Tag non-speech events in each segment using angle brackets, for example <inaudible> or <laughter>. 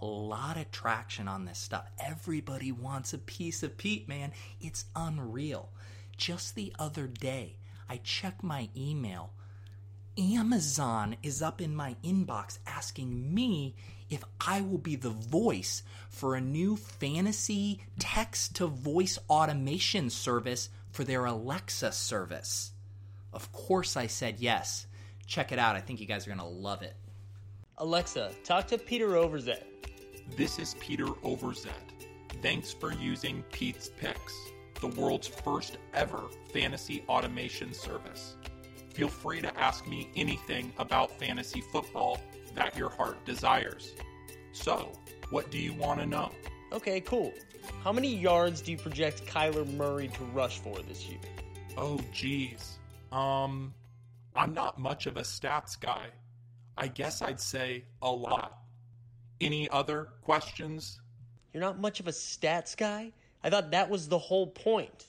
a lot of traction on this stuff. Everybody wants a piece of Pete, man. It's unreal. Just the other day, I checked my email. Amazon is up in my inbox asking me if I will be the voice for a new fantasy text to voice automation service for their Alexa service. Of course, I said yes. Check it out. I think you guys are going to love it. Alexa, talk to Peter Overzet. This is Peter Overzet. Thanks for using Pete's Picks, the world's first ever fantasy automation service. Feel free to ask me anything about fantasy football that your heart desires. So, what do you want to know? Okay, cool. How many yards do you project Kyler Murray to rush for this year? Oh, geez. Um, I'm not much of a stats guy. I guess I'd say a lot. Any other questions? You're not much of a stats guy? I thought that was the whole point.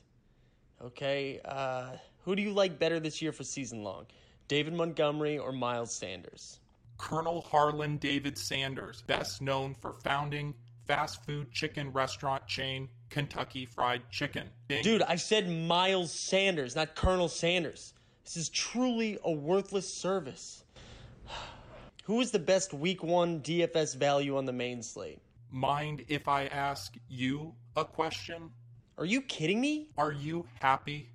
Okay, uh, who do you like better this year for season long? David Montgomery or Miles Sanders? Colonel Harlan David Sanders, best known for founding fast food chicken restaurant chain Kentucky Fried Chicken. Dude, I said Miles Sanders, not Colonel Sanders. This is truly a worthless service. Who is the best week one DFS value on the main slate? Mind if I ask you a question? Are you kidding me? Are you happy?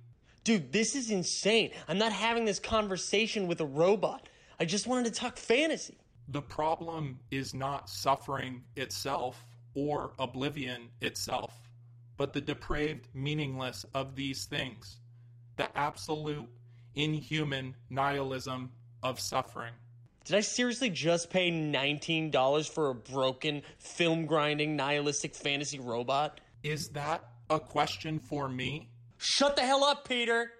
Dude, this is insane. I'm not having this conversation with a robot. I just wanted to talk fantasy. The problem is not suffering itself or oblivion itself, but the depraved meaningless of these things, the absolute inhuman nihilism of suffering. Did I seriously just pay $19 for a broken, film grinding, nihilistic fantasy robot? Is that a question for me? Shut the hell up, Peter!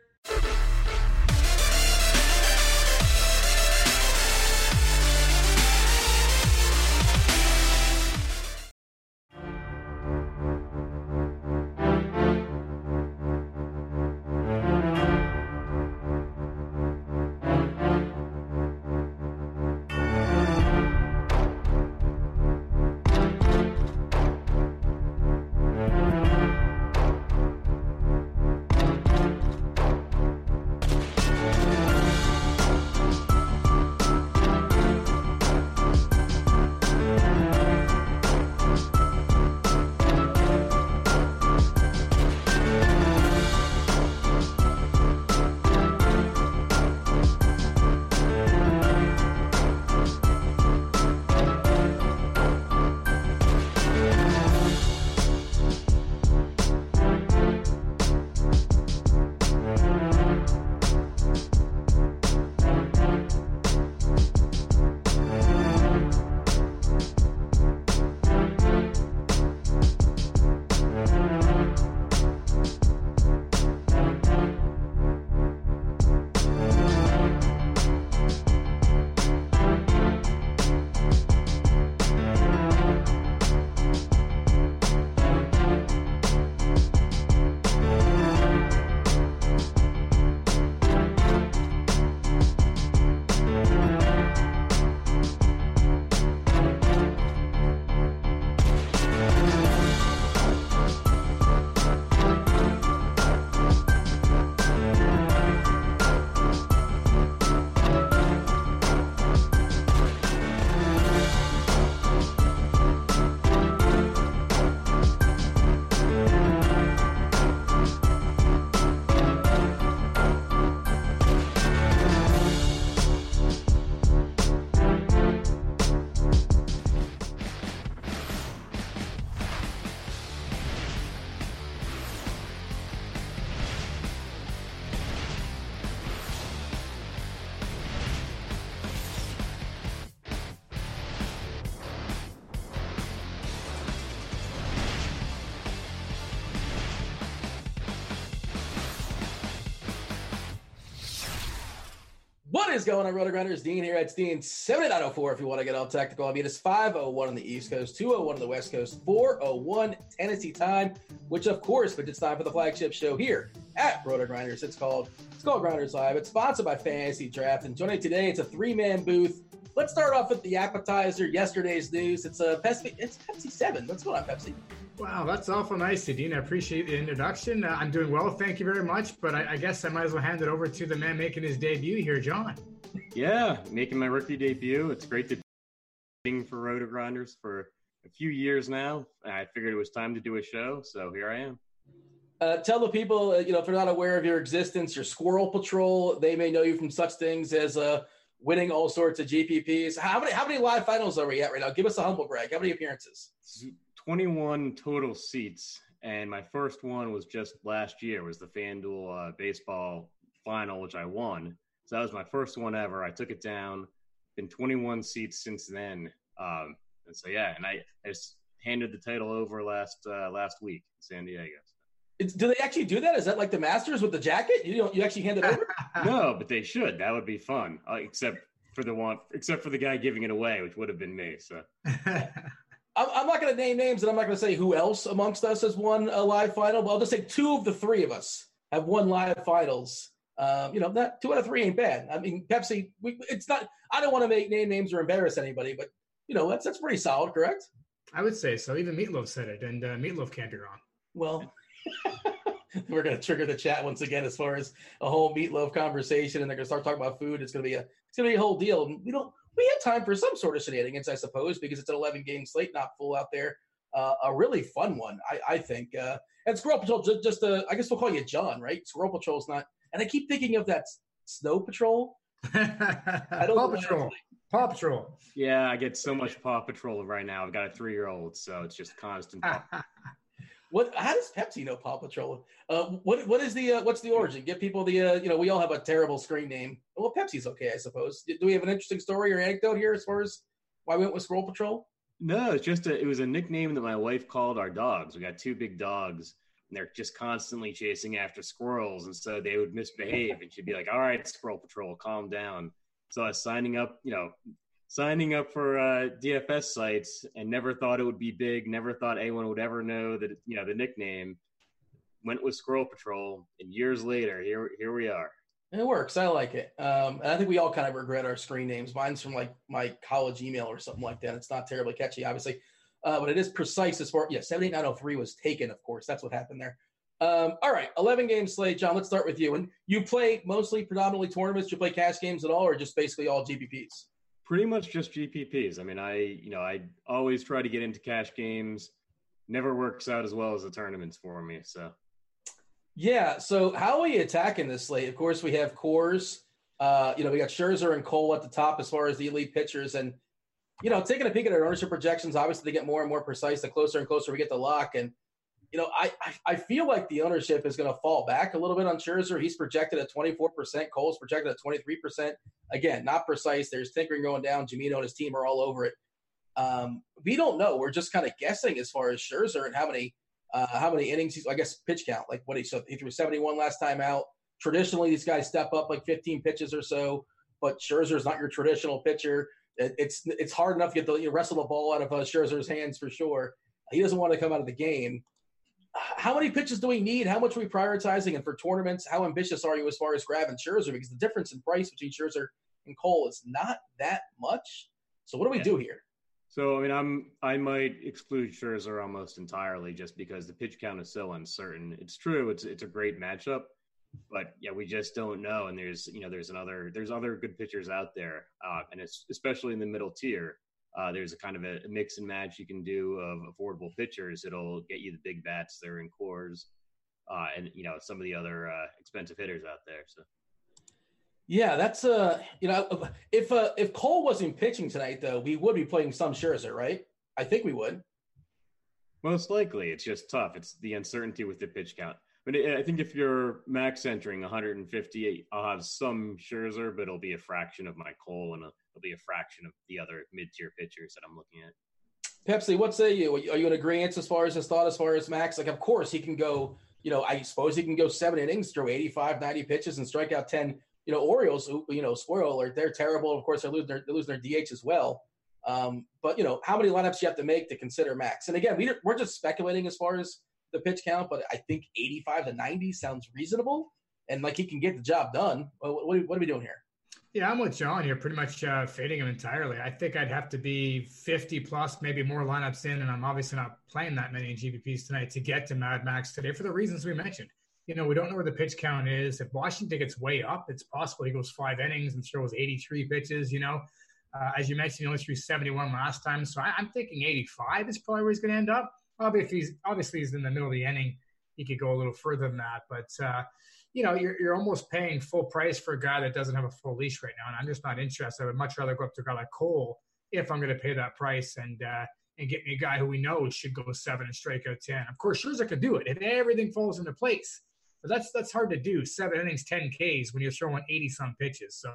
Is going on, Roto Grinders? Dean here at Dean 7904 if you want to get all technical. I mean, it's 501 on the East Coast, 201 on the West Coast, 401 Tennessee time, which of course, but it's time for the flagship show here at Roto Grinders. It's called it's called Grinders Live. It's sponsored by Fantasy Draft. And joining today, it's a three-man booth Let's start off with the appetizer. Yesterday's news. It's a Pepsi. It's Pepsi Seven. What's going on, Pepsi? Wow, that's awful nice, Dean. I appreciate the introduction. Uh, I'm doing well, thank you very much. But I, I, guess I might as well hand it over to the man making his debut here, John. Yeah, making my rookie debut. It's great to be for Roto Grinders for a few years now. I figured it was time to do a show, so here I am. Uh, tell the people, uh, you know, if they're not aware of your existence, your Squirrel Patrol, they may know you from such things as uh, winning all sorts of GPPs. How many how many live finals are we at right now? Give us a humble brag. How many appearances? 21 total seats, and my first one was just last year. Was the FanDuel uh, baseball final, which I won. So that was my first one ever. I took it down. Been 21 seats since then. Um, and so yeah, and I, I just handed the title over last uh, last week in San Diego. It's, do they actually do that? Is that like the Masters with the jacket? You don't, you actually hand it over? <laughs> no, but they should. That would be fun. Uh, except for the one, except for the guy giving it away, which would have been me. So. <laughs> I'm not going to name names, and I'm not going to say who else amongst us has won a live final. But I'll just say two of the three of us have won live finals. Um, you know, that two out of three ain't bad. I mean, Pepsi. We, it's not. I don't want to make name names or embarrass anybody, but you know, that's that's pretty solid, correct? I would say so. Even Meatloaf said it, and uh, Meatloaf can't be wrong. Well, <laughs> we're going to trigger the chat once again as far as a whole meatloaf conversation, and they're going to start talking about food. It's going to be a it's going to be a whole deal. We don't we had time for some sort of shenanigans, I suppose, because it's an 11 game slate, not full out there. Uh, a really fun one, I, I think. Uh, and Squirrel Patrol, just, just uh, I guess we'll call you John, right? Squirrel Patrol's not, and I keep thinking of that Snow Patrol. <laughs> I don't Paw Patrol. Paw Patrol. Yeah, I get so much Paw Patrol right now. I've got a three year old, so it's just constant. <laughs> What? How does Pepsi know Paw Patrol? Uh, what? What is the? Uh, what's the origin? Give people the. Uh, you know, we all have a terrible screen name. Well, Pepsi's okay, I suppose. Do we have an interesting story or anecdote here as far as why we went with Squirrel Patrol? No, it's just a. It was a nickname that my wife called our dogs. We got two big dogs, and they're just constantly chasing after squirrels, and so they would misbehave, and she'd be like, "All right, Squirrel Patrol, calm down." So I was signing up, you know, signing up for uh, DFS sites and never thought it would be big. Never thought anyone would ever know that you know the nickname. Went with Squirrel Patrol, and years later, here here we are. It works. I like it. Um, and I think we all kind of regret our screen names. Mine's from like my college email or something like that. It's not terribly catchy, obviously, uh, but it is precise as far. Yeah, seven eight nine zero oh three was taken. Of course, that's what happened there. Um, all right, eleven game slate. John, let's start with you. And you play mostly predominantly tournaments. You play cash games at all, or just basically all GPPs? Pretty much just GPPs. I mean, I you know I always try to get into cash games. Never works out as well as the tournaments for me. So yeah. So how are we attacking this slate? Of course, we have cores. Uh, you know, we got Scherzer and Cole at the top as far as the elite pitchers, and you know, taking a peek at our ownership projections. Obviously, they get more and more precise the closer and closer we get to lock. And you know, I I feel like the ownership is going to fall back a little bit on Scherzer. He's projected at 24%. Cole's projected at 23%. Again, not precise. There's tinkering going down. Jamino and his team are all over it. Um, we don't know. We're just kind of guessing as far as Scherzer and how many uh, how many innings he's. I guess pitch count. Like what he so he threw 71 last time out. Traditionally, these guys step up like 15 pitches or so. But Scherzer's not your traditional pitcher. It, it's it's hard enough to get the you know, rest of the ball out of uh, Scherzer's hands for sure. He doesn't want to come out of the game how many pitches do we need? How much are we prioritizing? And for tournaments, how ambitious are you as far as grabbing Scherzer? Because the difference in price between Scherzer and Cole is not that much. So what do we yeah. do here? So I mean, I'm I might exclude Scherzer almost entirely just because the pitch count is so uncertain. It's true, it's it's a great matchup, but yeah, we just don't know. And there's you know there's another there's other good pitchers out there, uh, and it's especially in the middle tier. Uh, there's a kind of a, a, mix and match you can do of affordable pitchers. It'll get you the big bats there in cores, uh, and you know some of the other uh, expensive hitters out there. So. Yeah, that's uh, you know, if uh, if Cole wasn't pitching tonight, though, we would be playing some Scherzer, right? I think we would. Most likely, it's just tough. It's the uncertainty with the pitch count. But I think if you're max entering 158, I'll have some Scherzer, but it'll be a fraction of my Cole, and it'll be a fraction of the other mid tier pitchers that I'm looking at. Pepsi, what say you? Are you in agreement as far as his thought, as far as Max? Like, of course, he can go, you know, I suppose he can go seven innings, throw 85, 90 pitches, and strike out 10. You know, Orioles, you know, spoiler alert, they're terrible. Of course, they're losing their, they're losing their DH as well. Um, but, you know, how many lineups you have to make to consider Max? And again, we, we're just speculating as far as the pitch count, but I think 85 to 90 sounds reasonable. And like he can get the job done. What, what, what are we doing here? Yeah, I'm with John here, pretty much uh, fading him entirely. I think I'd have to be 50 plus, maybe more lineups in, and I'm obviously not playing that many in GPPs tonight to get to Mad Max today for the reasons we mentioned. You know, we don't know where the pitch count is. If Washington gets way up, it's possible he goes five innings and throws 83 pitches. You know, uh, as you mentioned, he only threw 71 last time, so I, am thinking 85 is probably where he's going to end up. Obviously, he's, obviously he's in the middle of the inning. He could go a little further than that, but uh, you know, you're, you're almost paying full price for a guy that doesn't have a full leash right now. And I'm just not interested. I would much rather go up to a guy like Cole if I'm going to pay that price and, uh, and get me a guy who we know should go seven and strike out 10. Of course, Scherzer could do it if everything falls into place. But that's, that's hard to do. Seven innings, 10 Ks when you're throwing 80 some pitches. So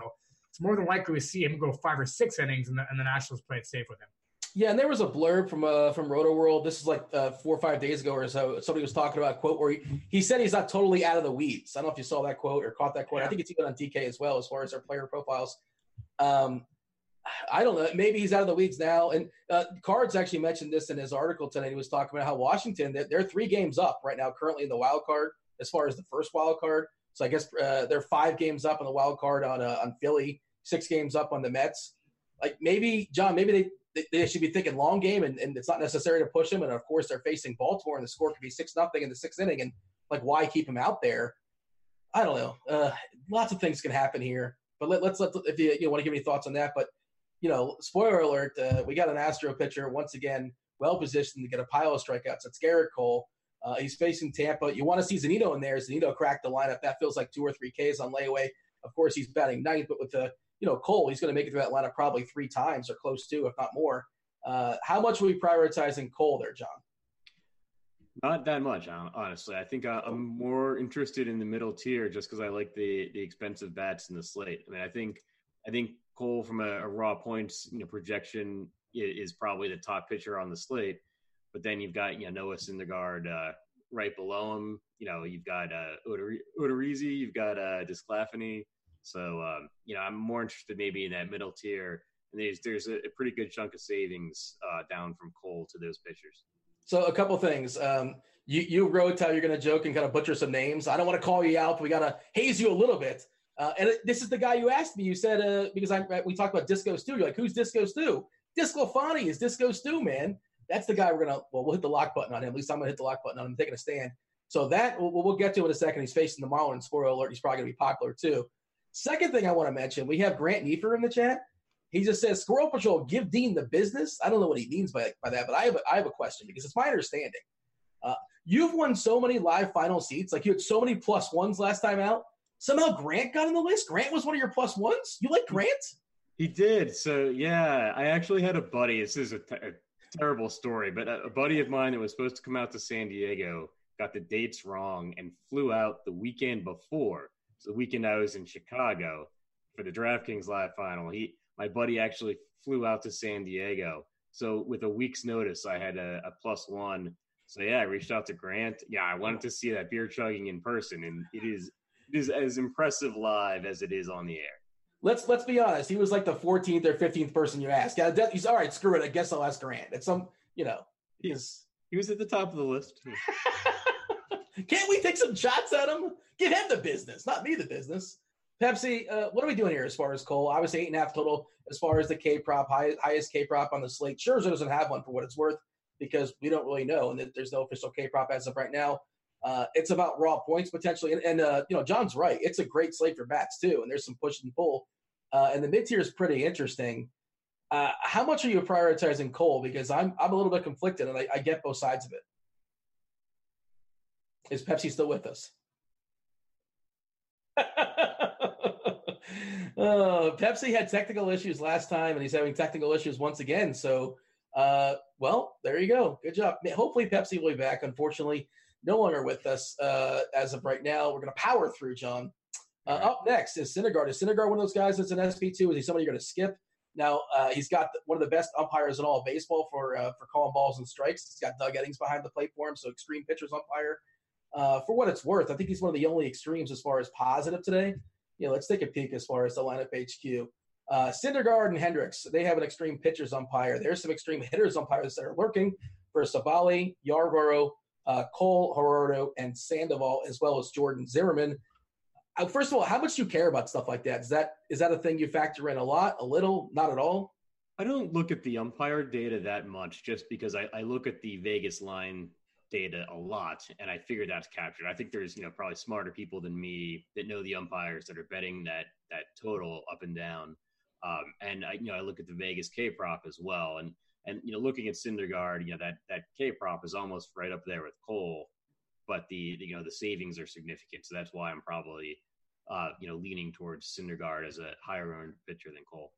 it's more than likely we see him go five or six innings and the, and the Nationals play it safe with him. Yeah, and there was a blurb from uh from Rotoworld. This is like uh, four or five days ago or so. Somebody was talking about a quote where he, he said he's not totally out of the weeds. I don't know if you saw that quote or caught that quote. Yeah. I think it's even on DK as well as far as their player profiles. Um, I don't know. Maybe he's out of the weeds now. And uh, Cards actually mentioned this in his article today. He was talking about how Washington they're, they're three games up right now, currently in the wild card as far as the first wild card. So I guess uh, they're five games up on the wild card on uh, on Philly, six games up on the Mets. Like maybe John, maybe they they, they should be thinking long game, and, and it's not necessary to push him. And of course, they're facing Baltimore, and the score could be six nothing in the sixth inning. And like, why keep him out there? I don't know. Uh, lots of things can happen here, but let, us let if you, you know, want to give any thoughts on that. But you know, spoiler alert: uh, we got an Astro pitcher once again, well positioned to get a pile of strikeouts. It's Gerrit Cole. Uh, he's facing Tampa. You want to see Zunino in there. Zunino cracked the lineup. That feels like two or three Ks on layaway. Of course, he's batting ninth, but with the you know, Cole, he's going to make it through that lineup probably three times or close to, if not more. Uh, how much are we prioritizing Cole there, John? Not that much, honestly. I think uh, I'm more interested in the middle tier just because I like the the expensive bats in the slate. I mean, I think I think Cole from a, a raw points you know projection is probably the top pitcher on the slate. But then you've got you know Noah Syndergaard uh, right below him. You know you've got uh, Odorizzi, you've got uh, Desclafani. So um, you know, I'm more interested maybe in that middle tier, and there's there's a, pretty good chunk of savings uh, down from Cole to those pitchers. So a couple things. Um, you you wrote how you're going to joke and kind of butcher some names. I don't want to call you out, but we got to haze you a little bit. Uh, and this is the guy you asked me. You said uh, because I we talked about Disco Stew. You're like, who's Disco Stew? Disclafani is Disco Stew, man. That's the guy we're gonna. Well, we'll hit the lock button on him. At least I'm gonna hit the lock button on him. I'm taking a stand. So that we'll, we'll get to in a second. He's facing the Marlins. Spoiler alert: he's probably gonna be popular too. Second thing I want to mention, we have Grant Neefer in the chat. He just says, Squirrel Patrol, give Dean the business. I don't know what he means by, by that, but I have, a, I have a question because it's my understanding. Uh, you've won so many live final seats. Like you had so many plus ones last time out. Somehow Grant got on the list. Grant was one of your plus ones. You like Grant? He did. So, yeah, I actually had a buddy. This is a, t- a terrible story, but a, a buddy of mine that was supposed to come out to San Diego got the dates wrong and flew out the weekend before the weekend I was in Chicago for the DraftKings Live Final. He, my buddy, actually flew out to San Diego. So with a week's notice, I had a, a plus one. So yeah, I reached out to Grant. Yeah, I wanted to see that beer chugging in person, and it is it is as impressive live as it is on the air. Let's let's be honest. He was like the 14th or 15th person you asked. Yeah, he's all right. Screw it. I guess I'll ask Grant. It's some, you know, he's he was at the top of the list. <laughs> Can't we take some shots at him? Give him the business, not me the business. Pepsi, uh, what are we doing here as far as Cole? Was eight and a half total as far as the K prop, high, highest K prop on the slate. Scherzer doesn't have one for what it's worth because we don't really know, and there's no official K prop as of right now. Uh, it's about raw points potentially, and, and uh, you know John's right. It's a great slate for bats too, and there's some push and pull. Uh, and the mid tier is pretty interesting. Uh, how much are you prioritizing Cole? Because I'm I'm a little bit conflicted, and I, I get both sides of it. Is Pepsi still with us? uh, <laughs> Pepsi had technical issues last time, and he's having technical issues once again. So, uh, well, there you go. Good job. Hopefully, Pepsi will be back. Unfortunately, no longer with us uh, as of right now. We're going to power through, John. Uh, right. Up next is Syndergaard. Is Syndergaard one of those guys that's an SP two? Is he somebody you're going to skip? Now uh, he's got one of the best umpires in all of baseball for uh, for calling balls and strikes. He's got Doug Eddings behind the plate for him, so extreme pitchers umpire uh, for what it's worth, I think he's one of the only extremes as far as positive today. You know, let's take a peek as far as the lineup HQ. Uh, Syndergaard and Hendricks, they have an extreme pitchers umpire. There's some extreme hitters umpires that are lurking for Civale, Yarbrough, uh, Cole, Gerardo, and Sandoval, as well as Jordan Zimmermann. uh, first of all, how much do you care about stuff like that? Is that is that a thing you factor in a lot, a little, not at all? I don't look at the umpire data that much, just because I, I look at the Vegas line data a lot, and I figure that's captured. I think there's you know probably smarter people than me that know the umpires that are betting that that total up and down. Um, and I, you know, I look at the Vegas K prop as well, and and you know, looking at Syndergaard, you know that that K prop is almost right up there with Cole, but the, you know the savings are significant, so that's why I'm probably uh, you know leaning towards Syndergaard as a higher earned pitcher than Cole.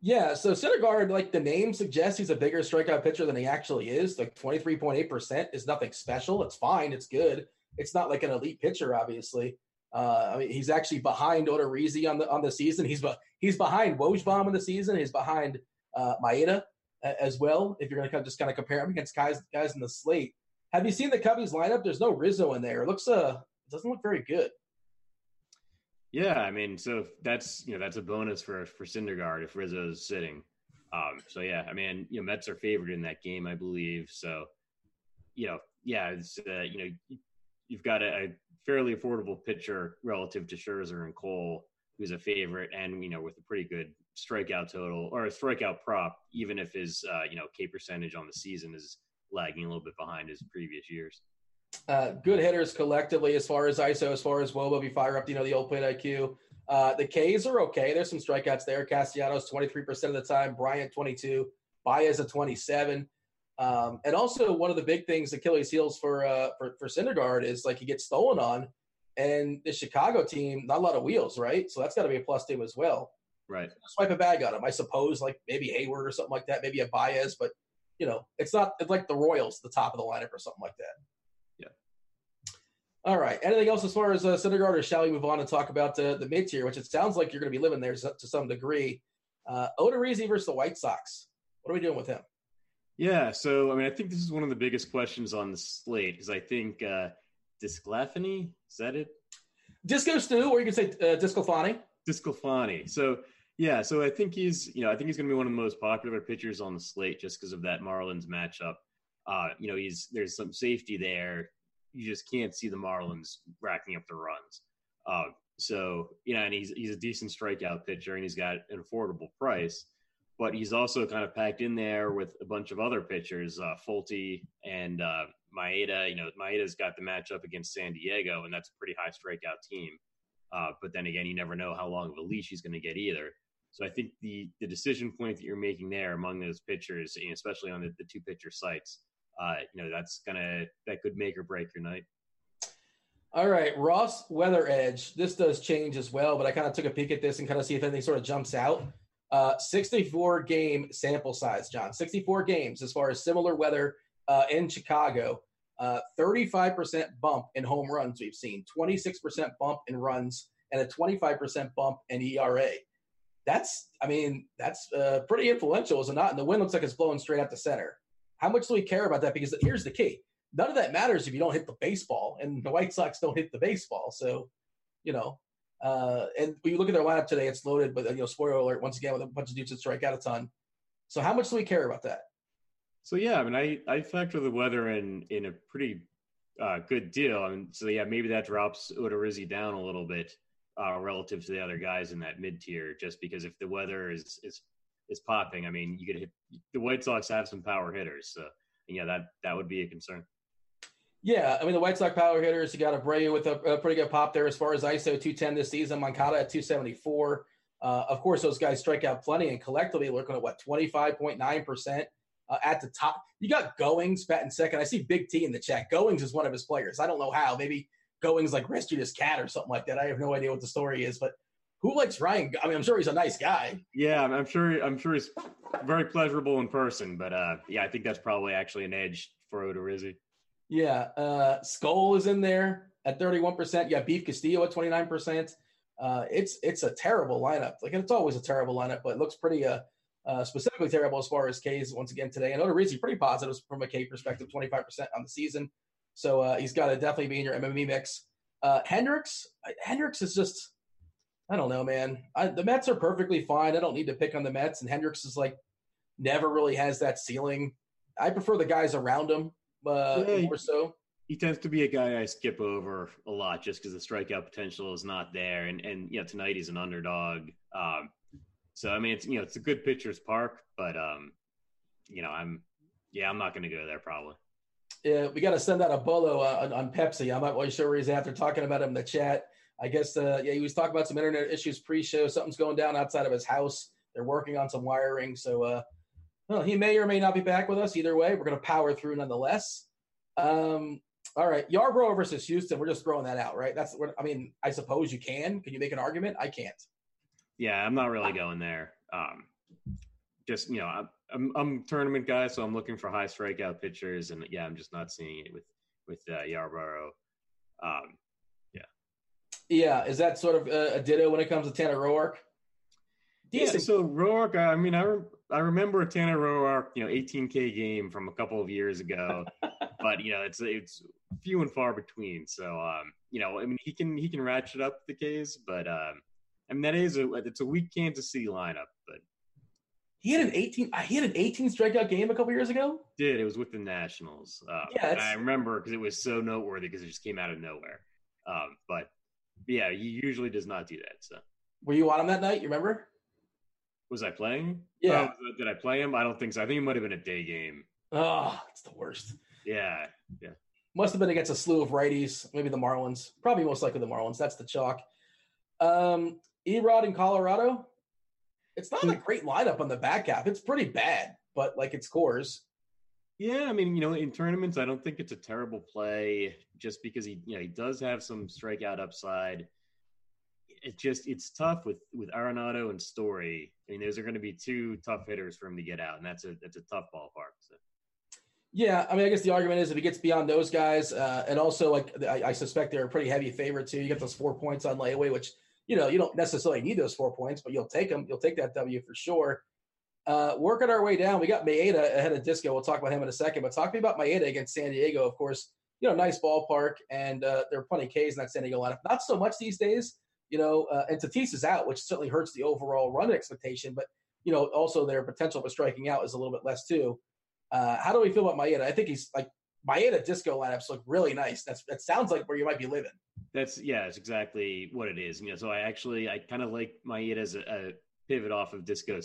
Yeah, so Syndergaard, like the name suggests, he's a bigger strikeout pitcher than he actually is. Like twenty three point eight percent is nothing special. It's fine. It's good. It's not like an elite pitcher, obviously. Uh, I mean, he's actually behind Odorizzi on the on the season. He's he's behind Wojbom in the season. He's behind uh, Maeda as well. If you're going to just kind of compare him against guys guys in the slate, have you seen the Cubbies lineup? There's no Rizzo in there. It looks uh doesn't look very good. Yeah, I mean, so that's you know that's a bonus for for Syndergaard if Rizzo's sitting. Um, so yeah, I mean, you know, Mets are favored in that game, I believe. So, you know, yeah, it's uh, you know, you've got a, a fairly affordable pitcher relative to Scherzer and Cole, who's a favorite, and you know, with a pretty good strikeout total or a strikeout prop, even if his uh, you know K percentage on the season is lagging a little bit behind his previous years. Uh, good hitters collectively as far as ISO, as far as wOBA, you fire up, you know, the old plate IQ. Uh, the K's are okay. There's some strikeouts there. Castellanos 23% of the time, Bryant 22, Baez at 27. Um, and also one of the big things Achilles heels for, uh, for, for Syndergaard is like he gets stolen on and the Chicago team, not a lot of wheels, right? So that's got to be a plus him as well. Right. Swipe a bag on him. I suppose like maybe Heyward or something like that, maybe a Baez, but you know, it's not it's like the Royals, the top of the lineup or something like that. All right. Anything else as far as uh, Syndergaard, or shall we move on and talk about the, the mid tier, which it sounds like you're going to be living there to some degree? Uh, Odorizzi versus the White Sox. What are we doing with him? Yeah. So, I mean, I think this is one of the biggest questions on the slate because I think uh, Disclafani, is that it? Disco Stew, or you can say uh, Disclafani. Disclafani. So, yeah. So I think he's, you know, I think he's going to be one of the most popular pitchers on the slate just because of that Marlins matchup. Uh, you know, he's there's some safety there you just can't see the Marlins racking up the runs. Uh, so you know, and he's he's a decent strikeout pitcher, and he's got an affordable price. But he's also kind of packed in there with a bunch of other pitchers, uh, Folty and uh, Maeda. You know, Maeda's got the matchup against San Diego, and that's a pretty high strikeout team. Uh, but then again, you never know how long of a leash he's going to get either. So I think the the decision point that you're making there among those pitchers, especially on the, the two pitcher sites, uh, you know that's gonna that could make or break your night. All right, Roth Weather Edge. This does change as well, but I kind of took a peek at this and kind of see if anything sort of jumps out. Uh, 64 game sample size, John. 64 games as far as similar weather uh, in Chicago. Uh, 35% bump in home runs we've seen, 26% bump in runs, and a 25% bump in ERA. That's, I mean, that's uh, pretty influential, is it not? And the wind looks like it's blowing straight out the center. How much do we care about that? Because here's the key: none of that matters if you don't hit the baseball, and the White Sox don't hit the baseball. So, you know, uh, and when you look at their lineup today, it's loaded. But you know, spoiler alert once again with a bunch of dudes that strike out a ton. So, how much do we care about that? So yeah, I mean, I I factor the weather in in a pretty uh, good deal, and so yeah, maybe that drops Odorizzi down a little bit uh, relative to the other guys in that mid tier, just because if the weather is is is popping. I mean, you could hit the White Sox have some power hitters, so yeah, that that would be a concern. Yeah, I mean the White Sox power hitters. You got Abreu with a, a pretty good pop there as far as ISO 210 this season. Moncada at 274. Uh, of course, those guys strike out plenty, and collectively looking at what 25.9 percent uh, at the top. You got Goins batting second. I see Big T in the chat. Goins is one of his players. I don't know how. Maybe Goins like rescued his cat or something like that. I have no idea what the story is, but who likes Ryan? I mean, I'm sure he's a nice guy. Yeah, I'm sure. I'm sure he's very pleasurable in person. But uh, yeah, I think that's probably actually an edge for Odorizzi. Yeah, uh, Skull is in there at 31 percent. Yeah, Beef Castillo at 29 percent. Uh, it's it's a terrible lineup. Like it's always a terrible lineup, but it looks pretty uh, uh specifically terrible as far as K's once again today. And Odorizzi pretty positive from a K perspective, 25 percent on the season. So uh, he's got to definitely be in your MME mix. Uh, Hendricks, Hendricks is just I don't know, man. I, the Mets are perfectly fine. I don't need to pick on the Mets. And Hendricks is like never really has that ceiling. I prefer the guys around him uh, yeah, more so. he tends to be a guy I skip over a lot just because the strikeout potential is not there. And and you know tonight he's an underdog. Um, so I mean it's you know it's a good pitcher's park, but um, you know I'm yeah I'm not going to go there probably. Yeah, we got to send out a bolo uh, on, on, Pepsi. I'm not really sure where he's after talking about him in the chat. I guess uh, yeah he was talking about some internet issues pre-show. Something's going down outside of his house. They're working on some wiring, so uh, well, he may or may not be back with us. Either way, we're going to power through nonetheless. Um, all right, Yarbrough versus Houston. We're just throwing that out, right? That's what I mean. I suppose you can. Can you make an argument? I can't. Yeah, I'm not really going there. Um, just you know, I'm, I'm, I'm tournament guy, so I'm looking for high strikeout pitchers, and yeah, I'm just not seeing it with with uh, Yarbrough. Um, yeah. Is that sort of a, a ditto when it comes to Tanner Roark? Decent. Yeah, so Roark, I mean, I re- I remember a Tanner Roark, you know, 18k game from a couple of years ago, <laughs> but you know, it's it's few and far between. So, um, you know, I mean, he can he can ratchet up the K's, but um, I mean, that is a it's a weak Kansas City lineup, but he had an 18 he had an 18 strikeout game a couple years ago. Did it was with the Nationals? Um, yeah, I remember because it was so noteworthy because it just came out of nowhere. Um, but yeah, he usually does not do that. So, were you on him that night? You remember? Was I playing? Yeah. Oh, did I play him? I don't think so. I think it might have been a day game. Oh, it's the worst. Yeah. Yeah. Must have been against a slew of righties, maybe the Marlins. Probably most likely the Marlins. That's the chalk. Um, Erod in Colorado. It's not a hmm. great lineup on the back half. It's pretty bad, but like its cores. Yeah, I mean, you know, in tournaments, I don't think it's a terrible play just because he, you know, he does have some strikeout upside it just it's tough with with Arenado and Story. I mean, those are going to be two tough hitters for him to get out, and that's a that's a tough ballpark. So. Yeah, I mean, I guess the argument is if he gets beyond those guys, uh, and also like I, I, suspect they're a pretty heavy favorite too. You get those four points on layaway, which you know you don't necessarily need those four points, but you'll take them. You'll take that W for sure. Uh, working our way down, we got Maeda ahead of Disco. We'll talk about him in a second, but talk to me about Maeda against San Diego. Of course, you know, nice ballpark, and uh, there are plenty of Ks in that San Diego lineup. Not so much these days you know, uh, and Tatis is out, which certainly hurts the overall run expectation. But you know, also their potential for striking out is a little bit less too. Uh, how do we feel about Maeda? I think he's like Maeda disco lineups look really nice. That's that sounds like where you might be living. That's yeah, it's exactly what it is. You know, so I actually I kind of like Maeda as a, a, pivot off of disco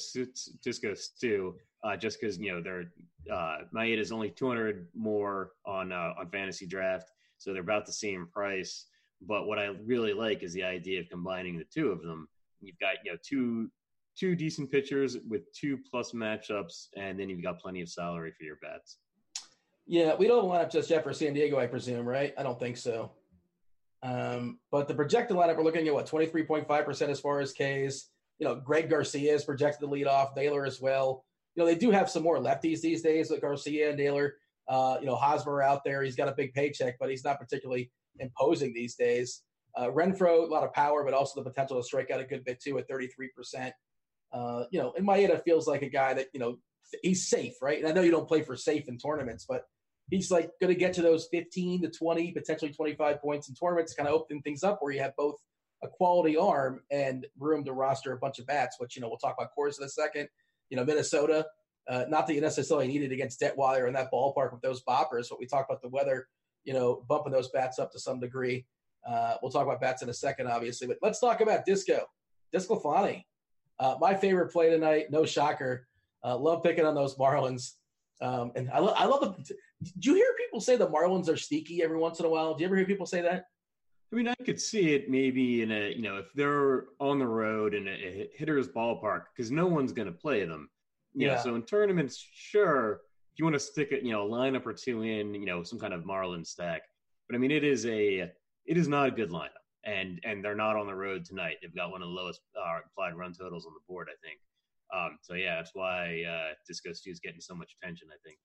disco stew, uh, just because you know they're uh, Maeda is only 200 more on uh, on fantasy draft, so they're about the same price. But what I really like is the idea of combining the two of them. You've got you know two two decent pitchers with two plus matchups, and then you've got plenty of salary for your bets. Yeah, we don't line up just yet for San Diego, I presume, right? I don't think so. Um, but the projected lineup, we're looking at what twenty three point five percent as far as Ks. You know, Greg Garcia is projected to lead off, Naylor as well. You know, they do have some more lefties these days, like Garcia and Naylor. Uh, you know, Hosmer out there, he's got a big paycheck, but he's not particularly imposing these days. Uh, Renfroe, a lot of power, but also the potential to strike out a good bit too at 33%. Uh, you know, and Maeda feels like a guy that, you know, he's safe, right? And I know you don't play for safe in tournaments, but he's like going to get to those 15 to 20, potentially 25 points in tournaments, kind of open things up where you have both a quality arm and room to roster a bunch of bats, which, you know, we'll talk about cores in a second. You know, Minnesota, uh, not that you necessarily needed against Detwiler in that ballpark with those boppers, but we talked about the weather you know, bumping those bats up to some degree. Uh, we'll talk about bats in a second, obviously, but let's talk about Disco. DeSclafani, uh, my favorite play tonight. No shocker. Uh, love picking on those Marlins. Um, and I, lo- I love the. Do you hear people say the Marlins are sneaky every once in a while? Do you ever hear people say that? I mean, I could see it maybe in a, you know, if they're on the road in a, a hitter's ballpark, because no one's going to play them. You yeah. Know, so in tournaments, sure, if you want to stick it, you know, a lineup or two in, you know, some kind of Marlin stack. But I mean, it is a it is not a good lineup, and and they're not on the road tonight. They've got one of the lowest uh, implied run totals on the board, I think. Um, so yeah, that's why uh, Disco Stew is getting so much attention. I think.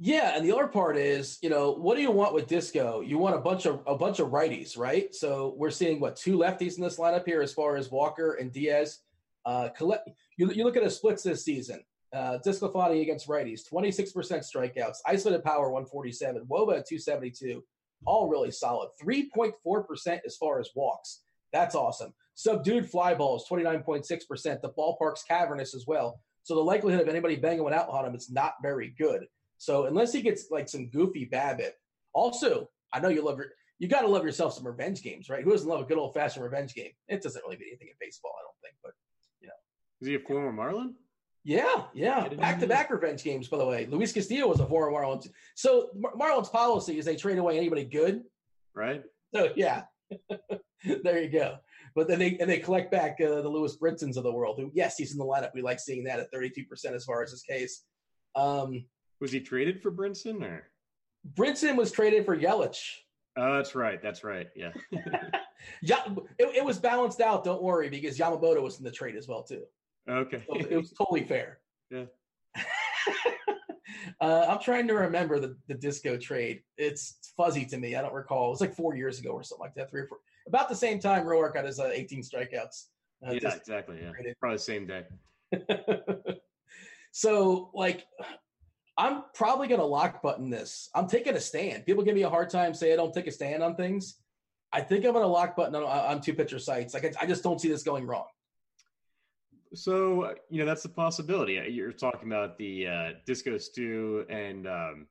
Yeah, and the other part is, you know, what do you want with Disco? You want a bunch of a bunch of righties, right? So we're seeing what two lefties in this lineup here, as far as Walker and Diaz. Uh, collect, you, you look at the splits this season. Uh, DeSclafani against righties, 26% strikeouts, isolated power 147, wOBA 272, all really solid. 3.4% as far as walks. That's awesome. Subdued fly balls, 29.6%. The ballpark's cavernous as well. So the likelihood of anybody banging one out on him is not very good. So unless he gets like some goofy BABIP, Also, I know you love your, you got to love yourself some revenge games, right? Who doesn't love a good old fashioned revenge game? It doesn't really mean anything in baseball, I don't think, but you know. Is he a former Marlin? Yeah, yeah. Back to back revenge games, by the way. Luis Castillo was a former Marlins. So Mar- Marlins policy is they trade away anybody good. Right. So yeah, <laughs> there you go. But then they and they collect back uh, the Lewis Brinsons of the world. Who, yes, he's in the lineup. We like seeing that at thirty two percent as far as his case. Um, Was he traded for Brinson or? Brinson was traded for Yelich. Oh, that's right. That's right. Yeah. <laughs> Yeah, it, it was balanced out. Don't worry, because Yamamoto was in the trade as well too. okay. So it was totally fair. Yeah. <laughs> uh, I'm trying to remember the, the disco trade. It's fuzzy to me. I don't recall. It was like four years ago or something like that. Three or four. About the same time, Roark got his uh, 18 strikeouts. Uh, yeah, exactly. Yeah. traded. Probably the same day. <laughs> so, like, I'm probably going to lock button this. I'm taking a stand. People give me a hard time say I don't take a stand on things. I think I'm going to lock button on, on two pitcher sites. Like, I, I just don't see this going wrong. So you know that's a possibility. Uh, You're talking about the uh, Disco Stew and um,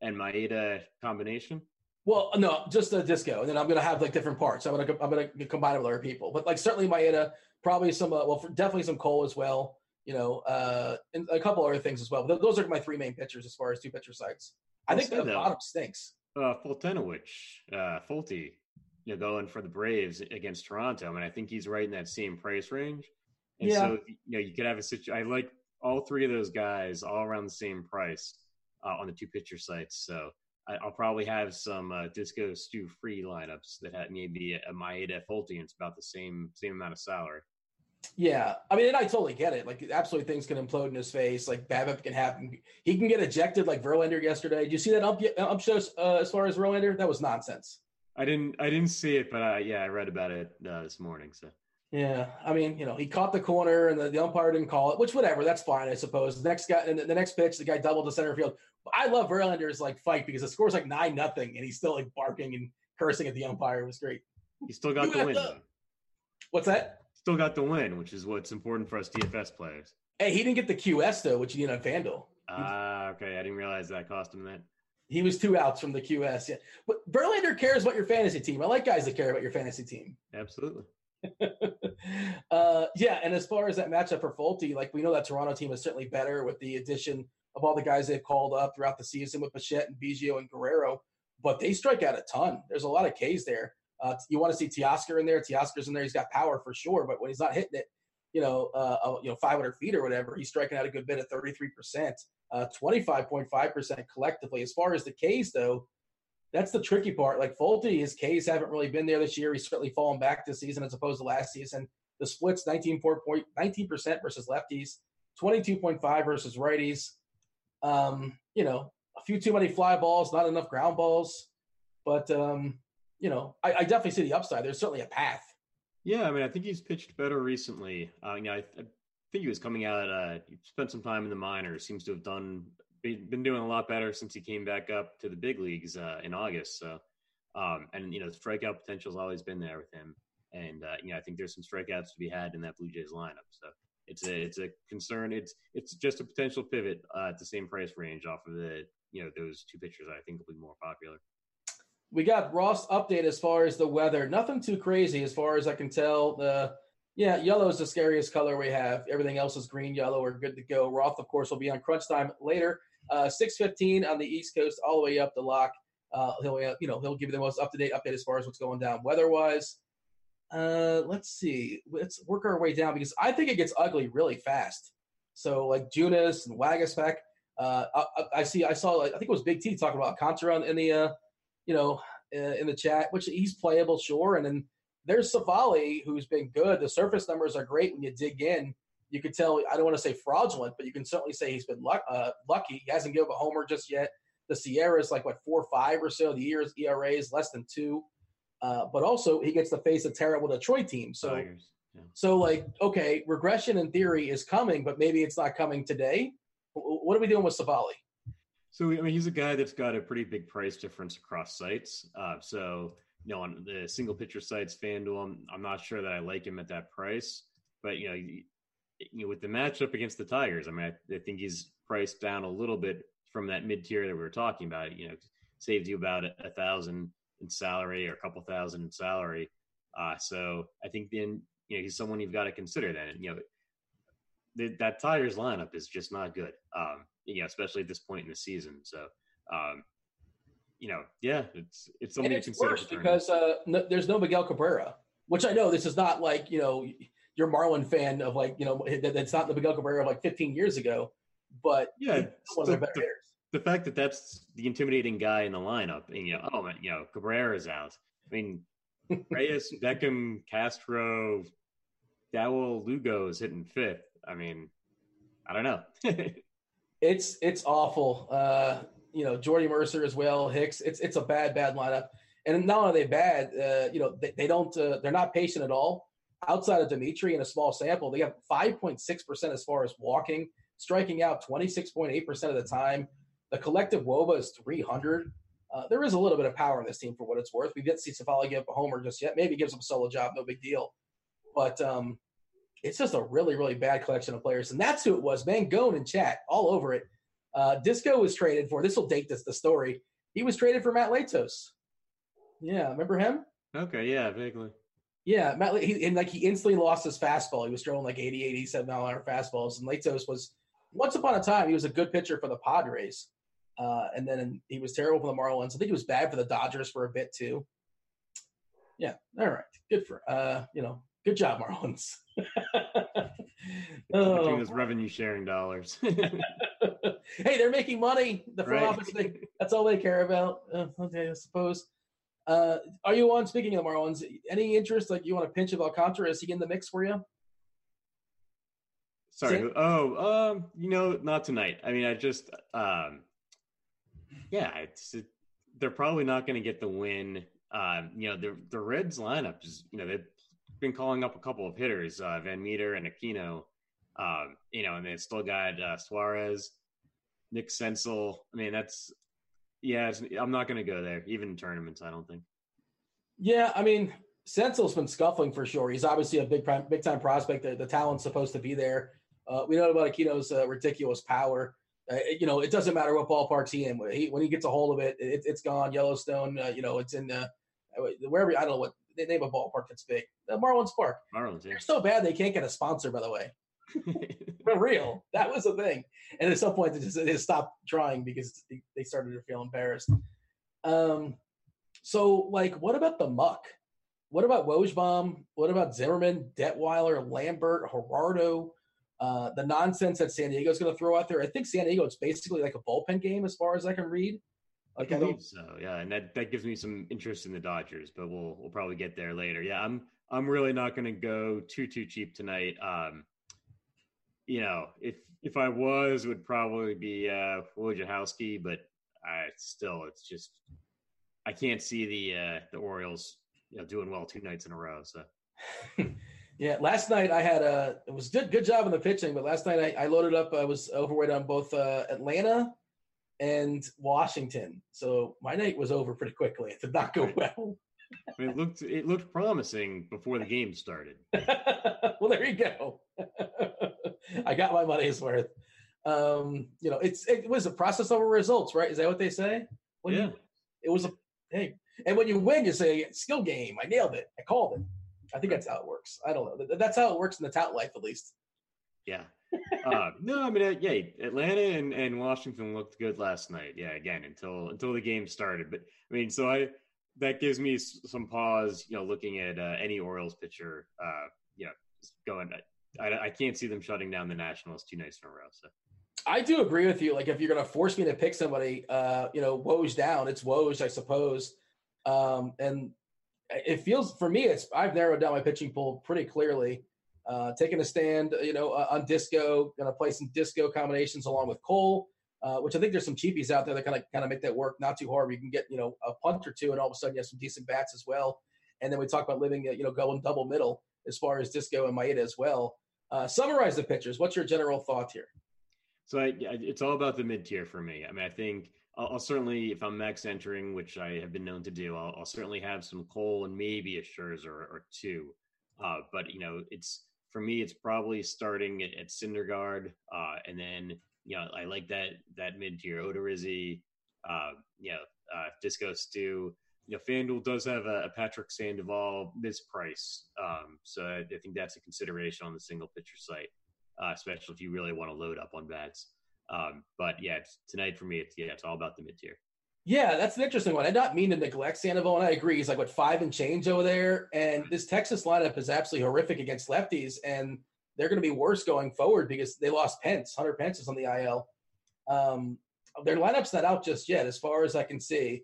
and Maeda combination. Well, no, just a disco, and then I'm gonna have like different parts. I'm gonna I'm gonna combine it with other people, but like certainly Maeda, probably some uh, well, for, definitely some Cole as well. You know, uh, and a couple other things as well. But those are my three main pitchers as far as two pitcher sites. I think the bottom stinks. Uh, Foltynewicz, uh, Folty, you know, going for the Braves against Toronto. I mean, I think he's right in that same price range. And Yeah. so, you know, you could have a situation. I like all three of those guys all around the same price uh, on the two pitcher sites. So I, I'll probably have some uh, Disco Stew free lineups that have maybe a, a Maeda Folty, and it's about the same same amount of salary. Yeah, I mean, and I totally get it. Like, absolutely, things can implode in his face. Like, BABIP can happen. He can get ejected, like Verlander yesterday. Did you see that ump, ump show uh, as far as Verlander? That was nonsense. I didn't I didn't see it, but uh, yeah, I read about it uh, this morning. So Yeah, I mean, you know, he caught the corner and the, the umpire didn't call it, which whatever, that's fine, I suppose. The next guy, and the, the next pitch, the guy doubled to center field. I love Verlander's like fight because the score's like nine nothing, and he's still like barking and cursing at the umpire. It was great. he still got You the win. though. What's that? Still got the win, which is what's important for us DFS players. Hey, he didn't get the QS though, which you need on Fanduel. Ah, okay. I didn't realize that cost him that. He was two outs from the QS. Yeah, but Verlander cares about your fantasy team. I like guys that care about your fantasy team. Absolutely. <laughs> uh, yeah, and as far as that matchup for Folty, like we know that Toronto team is certainly better with the addition of all the guys they've called up throughout the season with Bichette and Biggio and Guerrero, but they strike out a ton. There's a lot of Ks there. Uh, you want to see Teoscar in there. Teoscar's in there. He's got power for sure, but when he's not hitting it, you know, uh, uh, you know, 500 feet or whatever, he's striking out a good bit at 33%, uh, 25.5% collectively. As far as the Ks, though, that's the tricky part. Like Folty, his Ks haven't really been there this year. He's certainly fallen back this season as opposed to last season. The splits 19 point, 19% versus lefties, 22.5 versus righties. Um, you know, a few too many fly balls, not enough ground balls. But, um, you know, I, I definitely see the upside. There's certainly a path. Yeah, I mean, I think he's pitched better recently. Uh, you know, I, I think he was coming out. Uh, he spent some time in the minors. Seems to have done been doing a lot better since he came back up to the big leagues uh, in August. So, um, and you know, the strikeout potential's always been there with him. And uh, you know, I think there's some strikeouts to be had in that Blue Jays lineup. So it's a it's a concern. It's it's just a potential pivot uh, at the same price range off of the you know those two pitchers. I think will be more popular. We got Roth update as far as the weather. Nothing too crazy as far as I can tell. The yeah, yellow is the scariest color we have. Everything else is green, yellow. We're good to go. Roth, of course, will be on crunch time later. Uh, Six fifteen on the East Coast, all the way up to lock. Uh, he'll uh, you know he'll give you the most up to date update as far as what's going down weather wise. Uh, let's see. Let's work our way down because I think it gets ugly really fast. So like Junis and Wagaspec. Uh, I, I- I see. I saw. I think it was Big T talking about Contra in the uh, you know, uh, in the chat, which he's playable, sure. And then there's Civale, who's been good. The surface numbers are great when you dig in. You could tell, I don't want to say fraudulent, but you can certainly say he's been luck, uh, lucky. He hasn't given up a homer just yet. The SIERA is like, what, four or five or so. The year's ERA is less than two. Uh, but also, he gets to face a terrible Detroit team. So, Yeah. so like, okay, regression in theory is coming, but maybe it's not coming today. W- What are we doing with Civale? So I mean, he's a guy that's got a pretty big price difference across sites. Uh, so you know, on the single pitcher sites, FanDuel, I'm, I'm not sure that I like him at that price. But you know, you, know, with the matchup against the Tigers, I mean, I, I think he's priced down a little bit from that mid tier that we were talking about. You know, saves you about a, a thousand in salary or a couple thousand in salary. Uh, so I think then you know he's someone you've got to consider. Then you know the, that Tigers lineup is just not good. Um, you know, especially at this point in the season. So um, you know, yeah, it's it's something and to it's consider worse because uh, no, there's no Miguel Cabrera, which I know this is not like you know your Marlin fan of like you know that, that's not the Miguel Cabrera of like 15 years ago, but Yeah, one of the better the- the fact that that's the intimidating guy in the lineup, and you know, oh man, you know, Cabrera's out. I mean, <laughs> Reyes, Beckham, Castro, Dowell, Lugo is hitting fifth. I mean, I don't know. <laughs> It's it's awful. Uh, you know, Jordy Mercer as well, Hicks. It's it's a bad bad lineup, and not only are they bad, uh, you know, they, they don't uh, they're not patient at all. Outside of Demeritte in a small sample, they have 5.6 percent as far as walking, striking out 26.8 percent of the time. The collective wOBA is 300. Uh, there is a little bit of power in this team for what it's worth. We didn't see Civale give up a homer just yet. Maybe gives him a solo job, no big deal. But um, it's just a really, really bad collection of players. And that's who it was. Mangone in chat, all over it. Uh, Disco was traded for, this will date this the story. He was traded for Matt Latos. Yeah, remember him? okay, yeah, vaguely. Yeah, Matt, he, and like he instantly lost his fastball. He was throwing like 80, 87 mile an hour fastballs. And Latos was, once upon a time, he was a good pitcher for the Padres. Uh, and then he was terrible for the Marlins. I think he was bad for the Dodgers for a bit too. Yeah, all right, good for uh, you know, good job, Marlins. <laughs> Oh, those revenue sharing dollars. <laughs> <laughs> hey, they're making money. The front Right. office, they, that's all they care about. Uh, okay, I suppose. Uh, are you on? Speaking of the Marlins, any interest? Like you want a pinch of Alcantara? Is he in the mix for you? Sorry. Who- Oh, um, you know, not tonight. I mean, I just, um, yeah, it's it, they're probably not going to get the win. Um, you know, the the Reds lineup is, you know, they've been calling up a couple of hitters, uh, VanMeter and Aquino. Um, you know, and they still got uh, Suarez, Nick Senzel. I mean, that's yeah. I'm not going to go there, even in tournaments. I don't think. Yeah, I mean, Senzel's been scuffling for sure. He's obviously a big big time prospect. The, the talent's supposed to be there. Uh, we know about Aquino's uh, ridiculous power. Uh, you know, it doesn't matter what ballpark's he in. He, when he gets a hold of it, it it's gone. Yellowstone, uh, you know, it's in uh, wherever. I don't know what they name a ballpark that's big. The Marlins Park. Marlins, yeah. They're so bad they can't get a sponsor. By the way, <laughs> for real, that was the thing. And at some point, they just, they just stopped trying because they- started to feel embarrassed. Um, so like, what about the muck? What about Wojbaum? What about Zimmermann, Detwiler, Lambert, Jurado? Uh, the nonsense that San Diego's going to throw out there. I think San Diego it's basically like a bullpen game as far as I can read. I believe so, yeah, and that, that gives me some interest in the Dodgers, but we'll we'll probably get there later. Yeah, I'm I'm really not going to go too too cheap tonight. Um, you know, if if I was, it would probably be uh, Wojciechowski, but I still, it's just I can't see the uh, the Orioles you know doing well two nights in a row. So <laughs> Yeah, last night I had a it was good good job in the pitching, but last night I, I loaded up. I was overweight on both uh, Atlanta and Washington, so my night was over pretty quickly. It did not go well. I mean, it looked it looked promising before the game started. <laughs> well, there you go. <laughs> I got my money's worth. Um, you know, it's it was a process over results, right? Is that what they say? When Yeah. you, it was a hey, and when you win, you say skill game. I nailed it. I called it. I think that's how it works. I don't know. That's how it works in the tout life, at least. Yeah. uh, no, I mean, uh, yeah, Atlanta and, and Washington looked good last night. Yeah, again, until until the game started. But I mean, so I that gives me some pause. You know, looking at uh, any Orioles pitcher, uh, you know, going. I, I can't see them shutting down the Nationals two nights in a row. So I do agree with you. Like, if you're going to force me to pick somebody, uh, you know, woes down, it's woes, I suppose. Um, and it feels for me, it's I've narrowed down my pitching pool pretty clearly. Uh, taking a stand, you know, uh, on disco, going to play some disco combinations along with Cole, uh, which I think there's some cheapies out there that kind of kind of make that work not too hard. You can get you know a punt or two, and all of a sudden you have some decent bats as well. And then we talk about living, you know, going double middle as far as disco and Maeda as well. Uh, summarize the pitchers. What's your general thought here? So I, it's all about the mid tier for me. I mean, I think I'll, I'll certainly, if I'm max entering, which I have been known to do, I'll, I'll certainly have some Cole and maybe a Scherzer or two. Uh, but you know, it's for me, it's probably starting at, at uh, and then you know, I like that that mid tier Odorizzi, uh, you know, Uh, Disco Stew, you know, FanDuel does have a, a Patrick Sandoval misprice, um, so I, I, think that's a consideration on the single pitcher site, uh, especially if you really want to load up on bats. Um, but yeah, tonight for me, it's yeah, it's all about the mid tier. Yeah, that's an interesting one. I do not mean to neglect Sandoval, and I agree. He's like what five and change over there, and this Texas lineup is absolutely horrific against lefties, and they're going to be worse going forward because they lost Pence. Hunter Pence is on the IL. Um, their lineup's not out just yet, as far as I can see,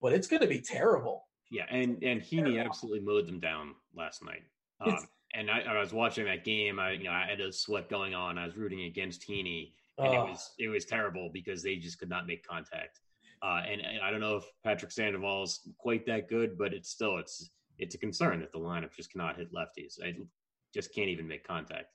but it's going to be terrible. Yeah, and and Heaney absolutely mowed them down last night. Um, and I, I, was watching that game. I you know I had a sweat going on. I was rooting against Heaney, and it was it was terrible because they just could not make contact. Uh, and, and, I don't know if Patrick Sandoval's quite that good, but it's still it's it's a concern that the lineup just cannot hit lefties. I just can't even make contact.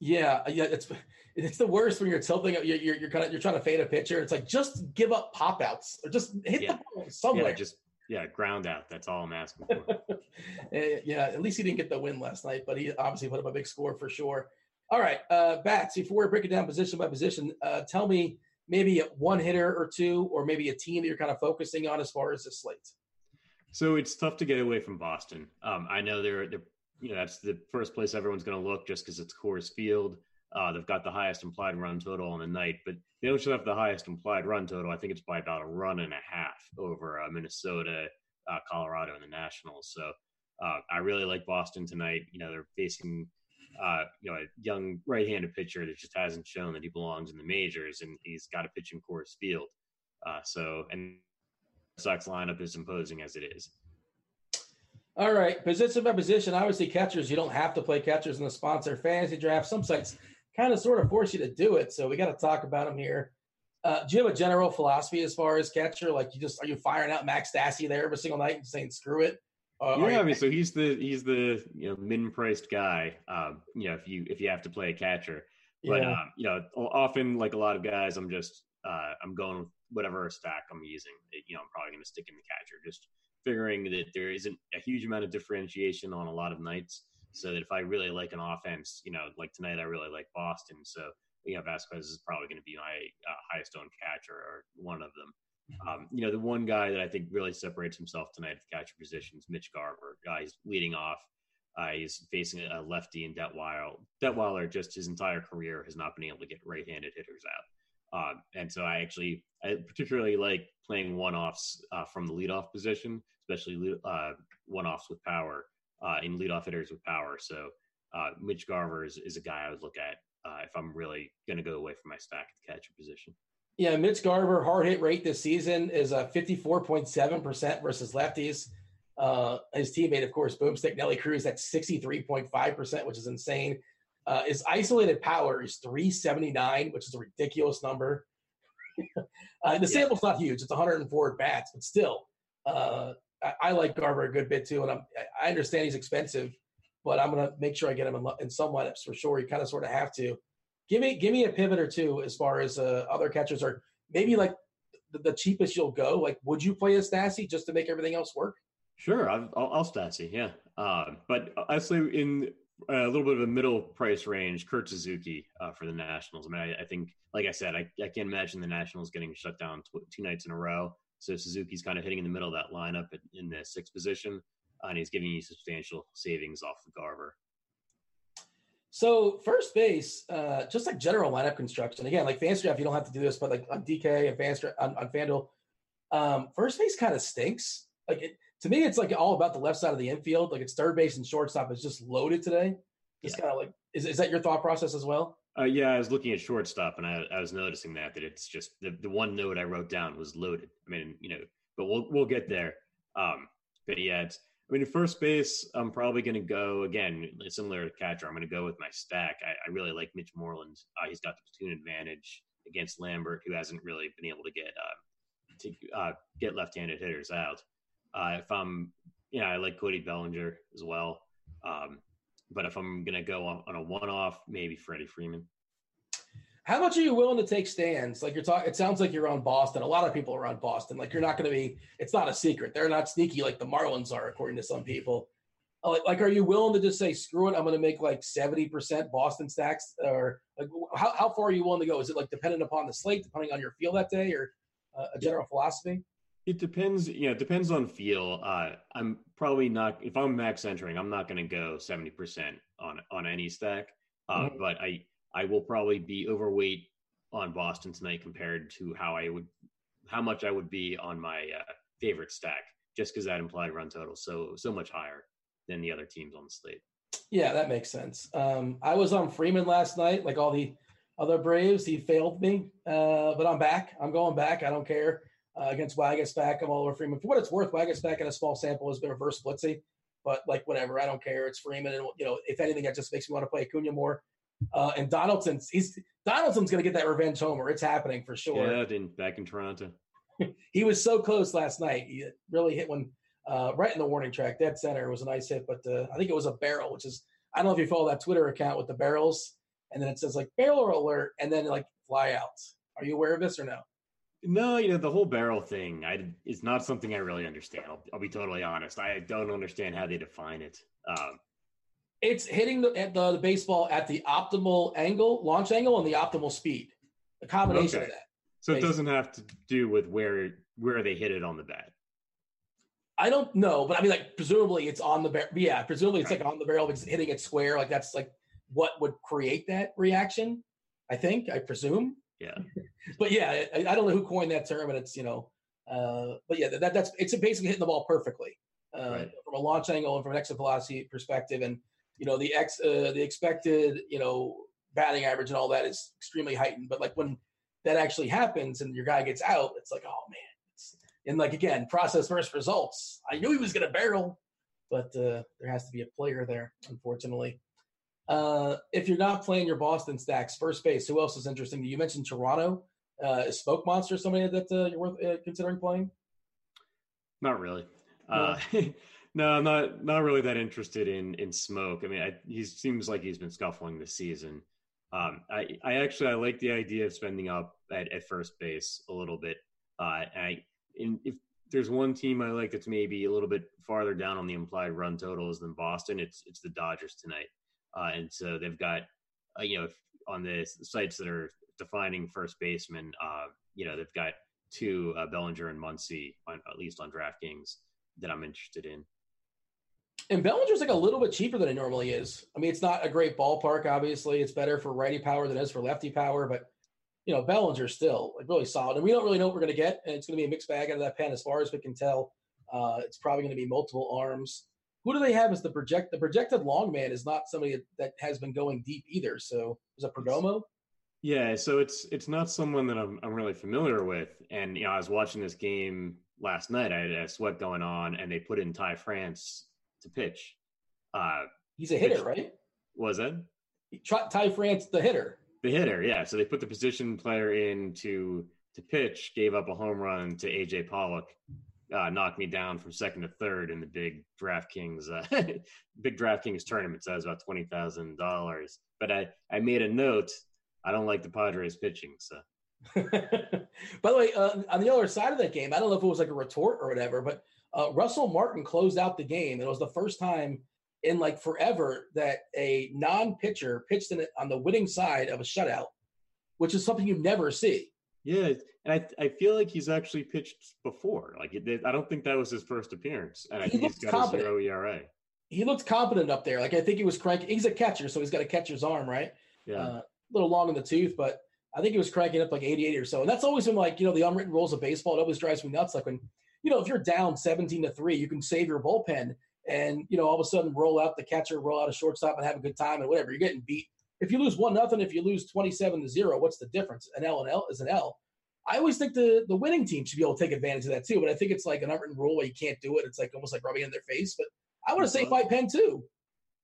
Yeah, yeah, it's it's the worst when you're tilting. You're you're, you're kind of you're trying to fade a pitcher. It's like just give up pop outs or just hit yeah. the ball somewhere. Yeah, just yeah, ground out. That's all I'm asking for. <laughs> Eh, yeah, at least he didn't get the win last night, but he obviously put up a big score for sure. All right, uh, bats. Before we break it down position by position, uh, tell me maybe one hitter or two, or maybe a team that you're kind of focusing on as far as the slate. So it's tough to get away from Boston. Um, I know they're they're you know that's the first place everyone's going to look just because it's Coors Field. Uh, they've got the highest implied run total on the night, but they don't have the highest implied run total. I think it's by about a run and a half over uh, Minnesota, uh, Colorado, and the Nationals. So uh, I really like Boston tonight. You know they're facing uh, you know a young right-handed pitcher that just hasn't shown that he belongs in the majors, and he's got to pitch in Coors Field. Uh, so and Sox lineup is imposing as it is. All right, position by position. Obviously, catchers, you don't have to play catchers in the sponsor fantasy draft. Some sites kind of sort of force you to do it. So we got to talk about them here. Uh, do you have a general philosophy as far as catcher? Like, you just are you firing out Max Stassi there every single night and saying screw it? Uh, yeah, I mean, so he's the he's the you know min priced guy. Um, you know, if you if you have to play a catcher, but yeah. um, you know, often like a lot of guys, I'm just uh, I'm going with whatever stack I'm using. You know, I'm probably going to stick in the catcher just figuring that there isn't a huge amount of differentiation on a lot of nights. So that if I really like an offense, you know, like tonight, I really like Boston. So, you know, Vazquez is probably going to be my uh, highest owned catcher or one of them. Um, you know, the one guy that I think really separates himself tonight at the catcher position is Mitch Garver. Uh, he's leading off. Uh, he's facing a lefty in Detwiler. Detwiler, just his entire career, has not been able to get right-handed hitters out. Uh, and so I actually I particularly like playing one-offs uh, from the leadoff position, especially uh, one-offs with power uh, in leadoff hitters with power. So Mitch Garver is, is, a guy I would look at if I'm really going to go away from my stack at the catcher position. Yeah, Mitch Garver hard hit rate this season is a 54.7% versus lefties. Uh, his teammate, of course, Boomstick Nelly Cruz, at 63.5%, which is insane. Uh, his isolated power is 379, which is a ridiculous number. <laughs> uh, the sample's not huge; it's 104 bats, but still, uh, I, I, like Garver a good bit too. And I'm, i understand he's expensive, but I'm going to make sure I get him in, in some lineups for sure. You kind of sort of have to. Give me give me a pivot or two as far as uh, other catchers are. Maybe like the, the, cheapest you'll go. Like, would you play a Stassi just to make everything else work? Sure, I'll, I'll, Stassi, yeah. Uh, but I say in a little bit of a middle price range, Kurt Suzuki uh, for the Nationals. I mean, I, I, think, like I said, I, I can't imagine the Nationals getting shut down two nights in a row. So Suzuki's kind of hitting in the middle of that lineup in the sixth position, uh, and he's giving you substantial savings off of Garver. So first base, uh, just like general lineup construction, again, like FantasyDraft, you don't have to do this, but like on DK and FanStraff on, on FanDuel, um, first base kind of stinks. Like it, to me, it's like all about the left side of the infield. Like it's third base and shortstop is just loaded today. Just yeah. kind of like, is, is that your thought process as well? Uh, yeah, I was looking at shortstop and I, I was noticing that that it's just the, the one note I wrote down was loaded. I mean, you know, but we'll we'll get there. Um, but yeah, it's I mean, first base, I'm probably going to go again, similar to catcher. I'm going to go with my stack. I, I really like Mitch Moreland. Uh, he's got the platoon advantage against Lambert, who hasn't really been able to get uh, to uh, get left-handed hitters out. Uh, if I'm, you know, I like Cody Bellinger as well. Um, but if I'm going to go on, on a one-off, maybe Freddie Freeman. How much are you willing to take stands? Like you're talking, it sounds like you're on Boston. A lot of people are on Boston. Like you're not going to be. It's not a secret. They're not sneaky like the Marlins are, according to some people. Uh, like, like are you willing to just say screw it? I'm going to make like seventy percent Boston stacks, or like how how far are you willing to go? Is it like dependent upon the slate, depending on your feel that day, or uh, a general philosophy? It depends. You know, it depends on feel. Uh, I'm probably not. If I'm max entering, I'm not going to go seventy percent on on any stack. Uh, mm-hmm. But I I will probably be overweight on Boston tonight compared to how I would how much I would be on my uh, favorite stack, just because that implied run total so so much higher than the other teams on the slate. Yeah, that makes sense. Um, I was on Freeman last night, like all the other Braves. He failed me, uh, but I'm back. I'm going back. I don't care. Uh, against Waguespack, I'm all over Freeman. For what it's worth, Waguespack in a small sample has been a reverse blitzy, but like whatever, I don't care. It's Freeman, and you know, if anything, that just makes me want to play Acuna more. Uh, and Donaldson's he's Donaldson's going to get that revenge homer. It's happening for sure. Yeah, in, back in Toronto. <laughs> he was so close last night. He really hit one uh, right in the warning track. Dead center it was a nice hit, but uh, I think it was a barrel, which is I don't know if you follow that Twitter account with the barrels, and then it says like barrel alert, and then like fly out. Are you aware of this or no? No, you know the whole barrel thing. I is not something I really understand. I'll, I'll, be totally honest. I don't understand how they define it. Um, it's hitting the, the, the baseball at the optimal angle, launch angle, and the optimal speed. A combination okay. of that. So basically. it doesn't have to do with where where they hit it on the bat. I don't know, but I mean, like presumably it's on the barrel. Yeah, presumably it's right. like on the barrel because hitting it square. Like that's like what would create that reaction. I think. I presume. Yeah. <laughs> but yeah, I, I, don't know who coined that term, and it's you know, uh, but yeah, that, that's it's basically hitting the ball perfectly uh, right. from a launch angle and from an exit velocity perspective, and you know the ex uh, the expected you know batting average and all that is extremely heightened. But like when that actually happens and your guy gets out, it's like oh man, it's, and like again, process versus results. I knew he was going to barrel, but uh, there has to be a player there, unfortunately. Uh, if you're not playing your Boston stacks, first base, who else is interesting? You mentioned Toronto. Uh, is Smoke Monster somebody that uh, you're worth uh, considering playing? Not really. Uh, <laughs> no, I'm not not really that interested in in Smoak. I mean, I, he seems like he's been scuffling this season. Um, I I actually I like the idea of spending up at, at first base a little bit. Uh, I in, if there's one team I like that's maybe a little bit farther down on the implied run totals than Boston, it's it's the Dodgers tonight. Uh, and so they've got, uh, you know, on the sites that are defining first baseman, uh, you know, they've got two uh, Bellinger and Muncy, on, at least on DraftKings, that I'm interested in. And Bellinger's like a little bit cheaper than it normally is. I mean, it's not a great ballpark. Obviously, it's better for righty power than it is for lefty power, but you know, Bellinger's still like really solid. And we don't really know what we're going to get, and it's going to be a mixed bag out of that pen as far as we can tell. Uh, it's probably going to be multiple arms who do they have as the project? The projected long man is not somebody that has been going deep either. So is it Perdomo? Yeah, so it's it's not someone that I'm I'm really familiar with. And you know, I was watching this game last night. I had a sweat going on, and they put in Ty France to pitch. Uh, He's a hitter, right? Was it Ty France, the hitter? The hitter, yeah. So they put the position player in to to pitch, gave up a home run to AJ Pollock, uh, knocked me down from second to third in the big DraftKings uh, <laughs> big DraftKings tournament. So I was about twenty thousand dollars. But I I made a note. I don't like the Padres pitching. So. <laughs> By the way, uh, on the other side of that game, I don't know if it was like a retort or whatever, but uh, Russell Martin closed out the game. And it was the first time in like forever that a non-pitcher pitched in it on the winning side of a shutout, which is something you never see. Yeah, and I I feel like he's actually pitched before. Like it, I don't think that was his first appearance, and I he think he's got competent. a zero ERA. He looked competent up there. Like I think he was cranking. He's a catcher, so he's got a catcher's arm, right? Yeah, uh, a little long in the tooth, but I think he was cranking up like 88 or so. And that's always been like you know the unwritten rules of baseball. It always drives me nuts. Like when you know if you're down 17 to three, you can save your bullpen, and you know all of a sudden roll out the catcher, roll out a shortstop, and have a good time and whatever. You're getting beat. If you lose one nothing, if you lose 27 to zero, what's the difference? An L and L is an L. I always think the the winning team should be able to take advantage of that too. But I think it's like an unwritten rule where you can't do it. It's like almost like rubbing in their face. But I want to say fight pen too.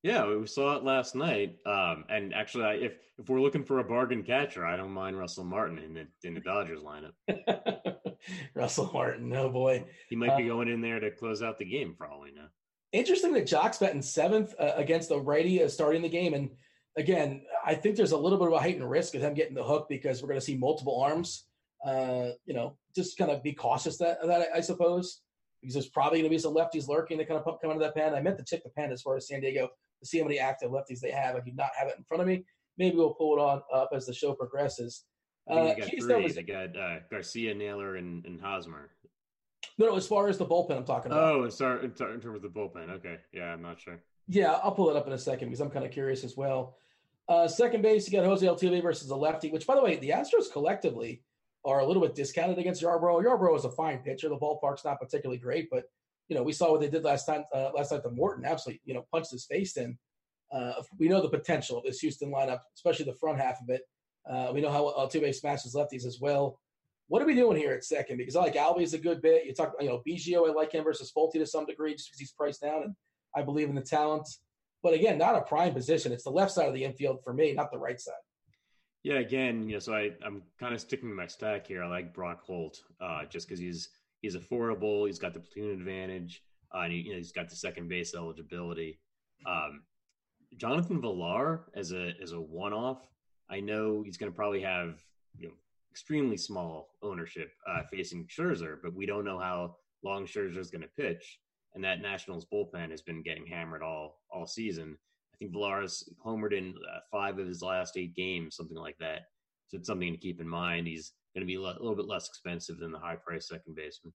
Yeah, we saw it last night. Um, and actually, if if we're looking for a bargain catcher, I don't mind Russell Martin in the in the Dodgers lineup. <laughs> Russell Martin, oh boy, he might be uh, going in there to close out the game for all we know. Interesting that Joc's betting seventh uh, against the righty uh, starting the game, and again, I think there's a little bit of a heightened risk of him getting the hook because we're going to see multiple arms uh, you know, just kind of be cautious that that I, suppose because there's probably going to be some lefties lurking that kind of come into that pen. I meant to check the pen as far as San Diego to see how many active lefties they have. I do not have it in front of me. Maybe we'll pull it on up as the show progresses. Uh, you got three. Was, they got uh, Garcia, Naylor, and, and Hosmer. No, no, as far as the bullpen, I'm talking about. Oh, sorry, in terms of the bullpen. Okay, yeah, I'm not sure. Yeah, I'll pull it up in a second because I'm kind of curious as well. Uh, second base, you got Jose Altuve versus a lefty, which, by the way, the Astros collectively are a little bit discounted against Yarbrough. Yarbrough is a fine pitcher. The ballpark's not particularly great, but you know we saw what they did last time. Uh, last night, the Morton absolutely you know punched his face in. Uh, we know the potential of this Houston lineup, especially the front half of it. Uh, we know how Altuve smashes lefties as well. What are we doing here at second? Because I like Albies a good bit. You talk, you know, Biggio, I like him versus Folty to some degree just because he's priced down, and I believe in the talent. But again, not a prime position. It's the left side of the infield for me, not the right side. Yeah, again, you know, so I, I'm kind of sticking to my stack here. I like Brock Holt uh, just because he's he's affordable. He's got the platoon advantage, uh, and he, you know, he's got the second base eligibility. Um, Jonathan Villar as a as a one off. I know he's going to probably have you know extremely small ownership uh, facing Scherzer, but we don't know how long Scherzer is going to pitch. And that Nationals bullpen has been getting hammered all all season. I think Villar's homered in uh, five of his last eight games, something like that. So it's something to keep in mind. He's going to be a little bit less expensive than the high price second baseman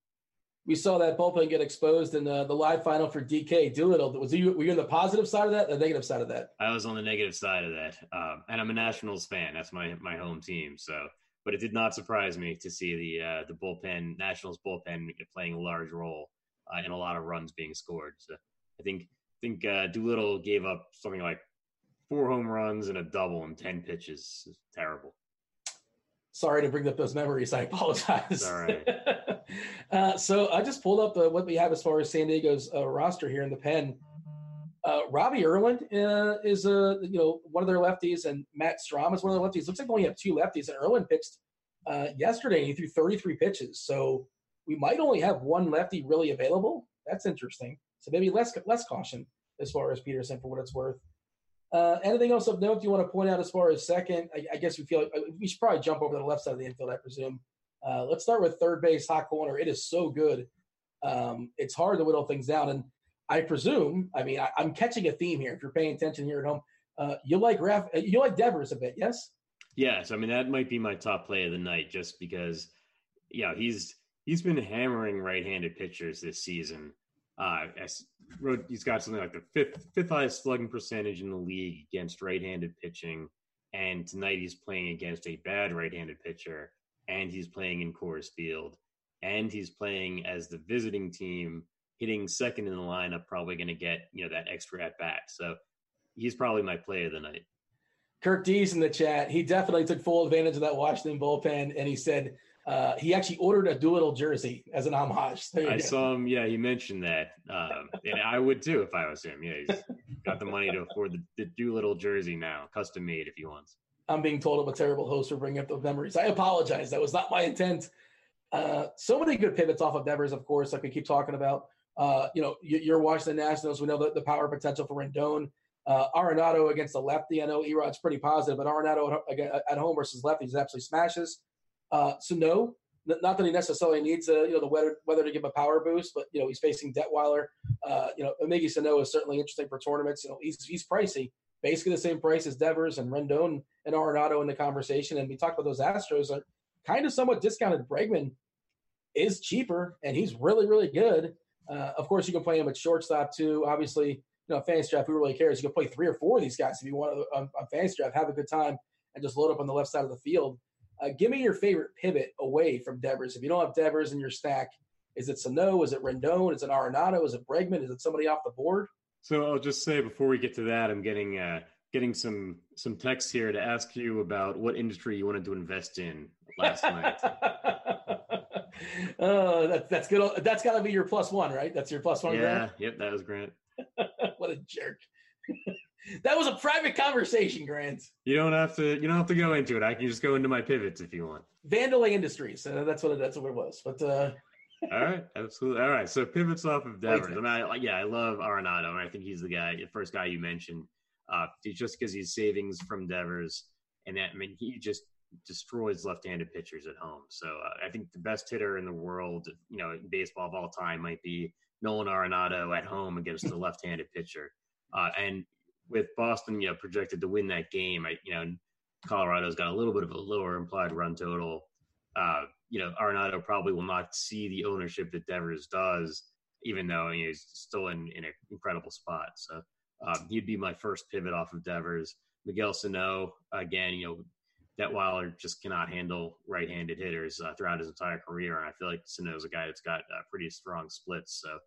we saw that bullpen get exposed in the, the live final for DK Doolittle. Was you were you on the positive side of that, the negative side of that? I was on the negative side of that, um, and I'm a Nationals fan. That's my my home team. So, but it did not surprise me to see the uh, the bullpen Nationals bullpen playing a large role uh, in a lot of runs being scored. So, I think I think uh, Doolittle gave up something like four home runs and a double in ten pitches. It's terrible. Sorry to bring up those memories. I apologize. All right. <laughs> uh, so I just pulled up the, what we have as far as San Diego's uh, roster here in the pen. Uh, Robbie Erlin uh, is a you know one of their lefties, and Matt Strahm is one of their lefties. Looks like they only have two lefties, and Erlin pitched uh, yesterday. He threw 33 pitches, so we might only have one lefty really available. That's interesting. So maybe less less caution as far as Pederson for what it's worth. Uh, anything else of note you want to point out as far as second? I, I, guess we feel like uh, we should probably jump over to the left side of the infield, I presume. Uh, let's start with third base, hot corner. It is so good. Um, it's hard to whittle things down. And I presume, I mean, I, am catching a theme here. If you're paying attention here at home, uh, you like Raf, uh, you like Devers a bit, yes? Yes. I mean, that might be my top play of the night just because, yeah, he's he's been hammering right-handed pitchers this season. Uh, wrote, he's got something like the fifth fifth highest slugging percentage in the league against right-handed pitching, and tonight he's playing against a bad right-handed pitcher, and he's playing in Coors Field, and he's playing as the visiting team, hitting second in the lineup, probably going to get you know that extra at bat. So he's probably my play of the night. Kirk D's in the chat. He definitely took full advantage of that Washington bullpen, and he said uh, he actually ordered a Doolittle jersey as an homage. I go. saw him. Yeah, he mentioned that, um, and I would too if I was him. Yeah, he's got the money to afford the, the Doolittle jersey now, custom made if he wants. I'm being told I'm a terrible host for bringing up those memories. I apologize. That was not my intent. Uh, so many good pivots off of Devers, of course, like we keep talking about. Uh, you know, you're watching the Nationals. We know the, the power potential for Rendon. Uh, Arenado against the lefty. I know Erod's pretty positive, but Arenado at, at home versus lefties absolutely smashes. Uh, so no, not that he necessarily needs a, you know the weather weather to give him a power boost, but you know he's facing Detwiler. Uh, you know Miggy Sano is certainly interesting for tournaments. You know he's he's pricey, basically the same price as Devers and Rendon and Arenado in the conversation. And we talked about those Astros are kind of somewhat discounted. Bregman is cheaper and he's really really good. Uh, of course, you can play him at shortstop too. Obviously, you know fantasy draft who really cares? You can play three or four of these guys if you want to on, on fantasy draft. Have a good time and just load up on the left side of the field. Uh, give me your favorite pivot away from Devers. If you don't have Devers in your stack, is it Sano? Is it Rendon? Is it Arenado? Is it Bregman? Is it somebody off the board? So I'll just say before we get to that, I'm getting uh, getting some some texts here to ask you about what industry you wanted to invest in last night. <laughs> oh, that, that's good. That's got to be your plus one, right? That's your plus one. Yeah. Grant? Yep. That was Grant. <laughs> what a jerk <laughs> that was a private conversation, Grant. You don't have to. You don't have to go into it. I can just go into my pivots if you want. Vandelay Industries. Uh, that's what it, that's what it was. But uh... <laughs> all right, absolutely. All right. So pivots off of Devers. I mean, I, yeah, I love Arenado. I think he's the guy, the first guy you mentioned. Uh, just because he's savings from Devers, and that I mean he just destroys left-handed pitchers at home. So uh, I think the best hitter in the world, you know, in baseball of all time, might be Nolan Arenado at home against the left-handed pitcher. Uh, and with Boston, you know, projected to win that game, I, you know, Colorado's got a little bit of a lower implied run total. Uh, you know, Arenado probably will not see the ownership that Devers does, even though he's still in, in an incredible spot. So um, he'd be my first pivot off of Devers. Miguel Sano, again, you know, Detwiler just cannot handle right-handed hitters uh, throughout his entire career, and I feel like Sano is a guy that's got uh, pretty strong splits. So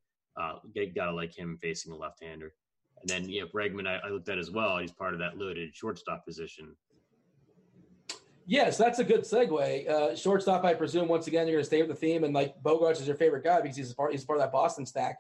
uh, got to like him facing a left-hander. And then know Bregman, I, I, looked at as well. He's part of that loaded shortstop position. Yes, that's a good segue. Uh, shortstop, I presume. Once again, you're going to stay with the theme, and like Bogaerts is your favorite guy because he's part. He's part of that Boston stack.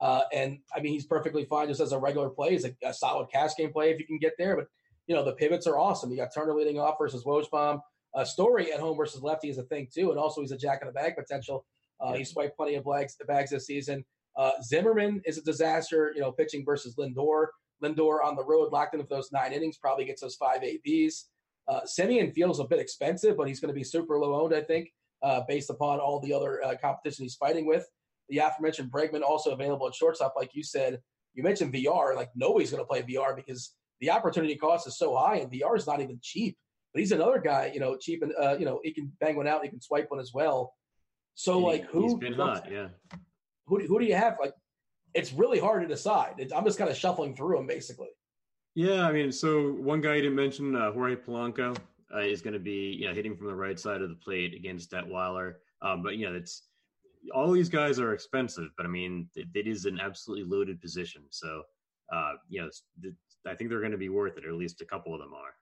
Uh, and I mean, he's perfectly fine just as a regular play. He's a, a, solid cash game play if you can get there. But you know, the pivots are awesome. You got Turner leading off versus Wojtbaum. Uh, Story at home versus lefty is a thing too, and also he's a jack in the bag potential. Uh, yeah. He swiped plenty of bags, the bags this season. Uh, Zimmermann is a disaster, you know, pitching versus Lindor. Lindor on the road, locked in for those nine innings, probably gets those five ABs. Uh, Semien feels a bit expensive, but he's going to be super low owned, I think, uh, based upon all the other uh, competition he's fighting with. The aforementioned Bregman also available at shortstop, like you said. You mentioned VR, like nobody's going to play VR because the opportunity cost is so high, and VR is not even cheap. But he's another guy, you know, cheap and uh, you know he can bang one out, he can swipe one as well. So like, who? He's been hot, yeah who, who do you have? Like, it's really hard to decide. It's, I'm just kind of shuffling through them basically. Yeah, I mean, so one guy you didn't mention, uh, Jorge Polanco, uh, is going to be you know hitting from the right side of the plate against Detwiler. Um, but you know, it's all these guys are expensive, but I mean, it, it is an absolutely loaded position. So uh, you know, I think they're going to be worth it, or at least a couple of them are.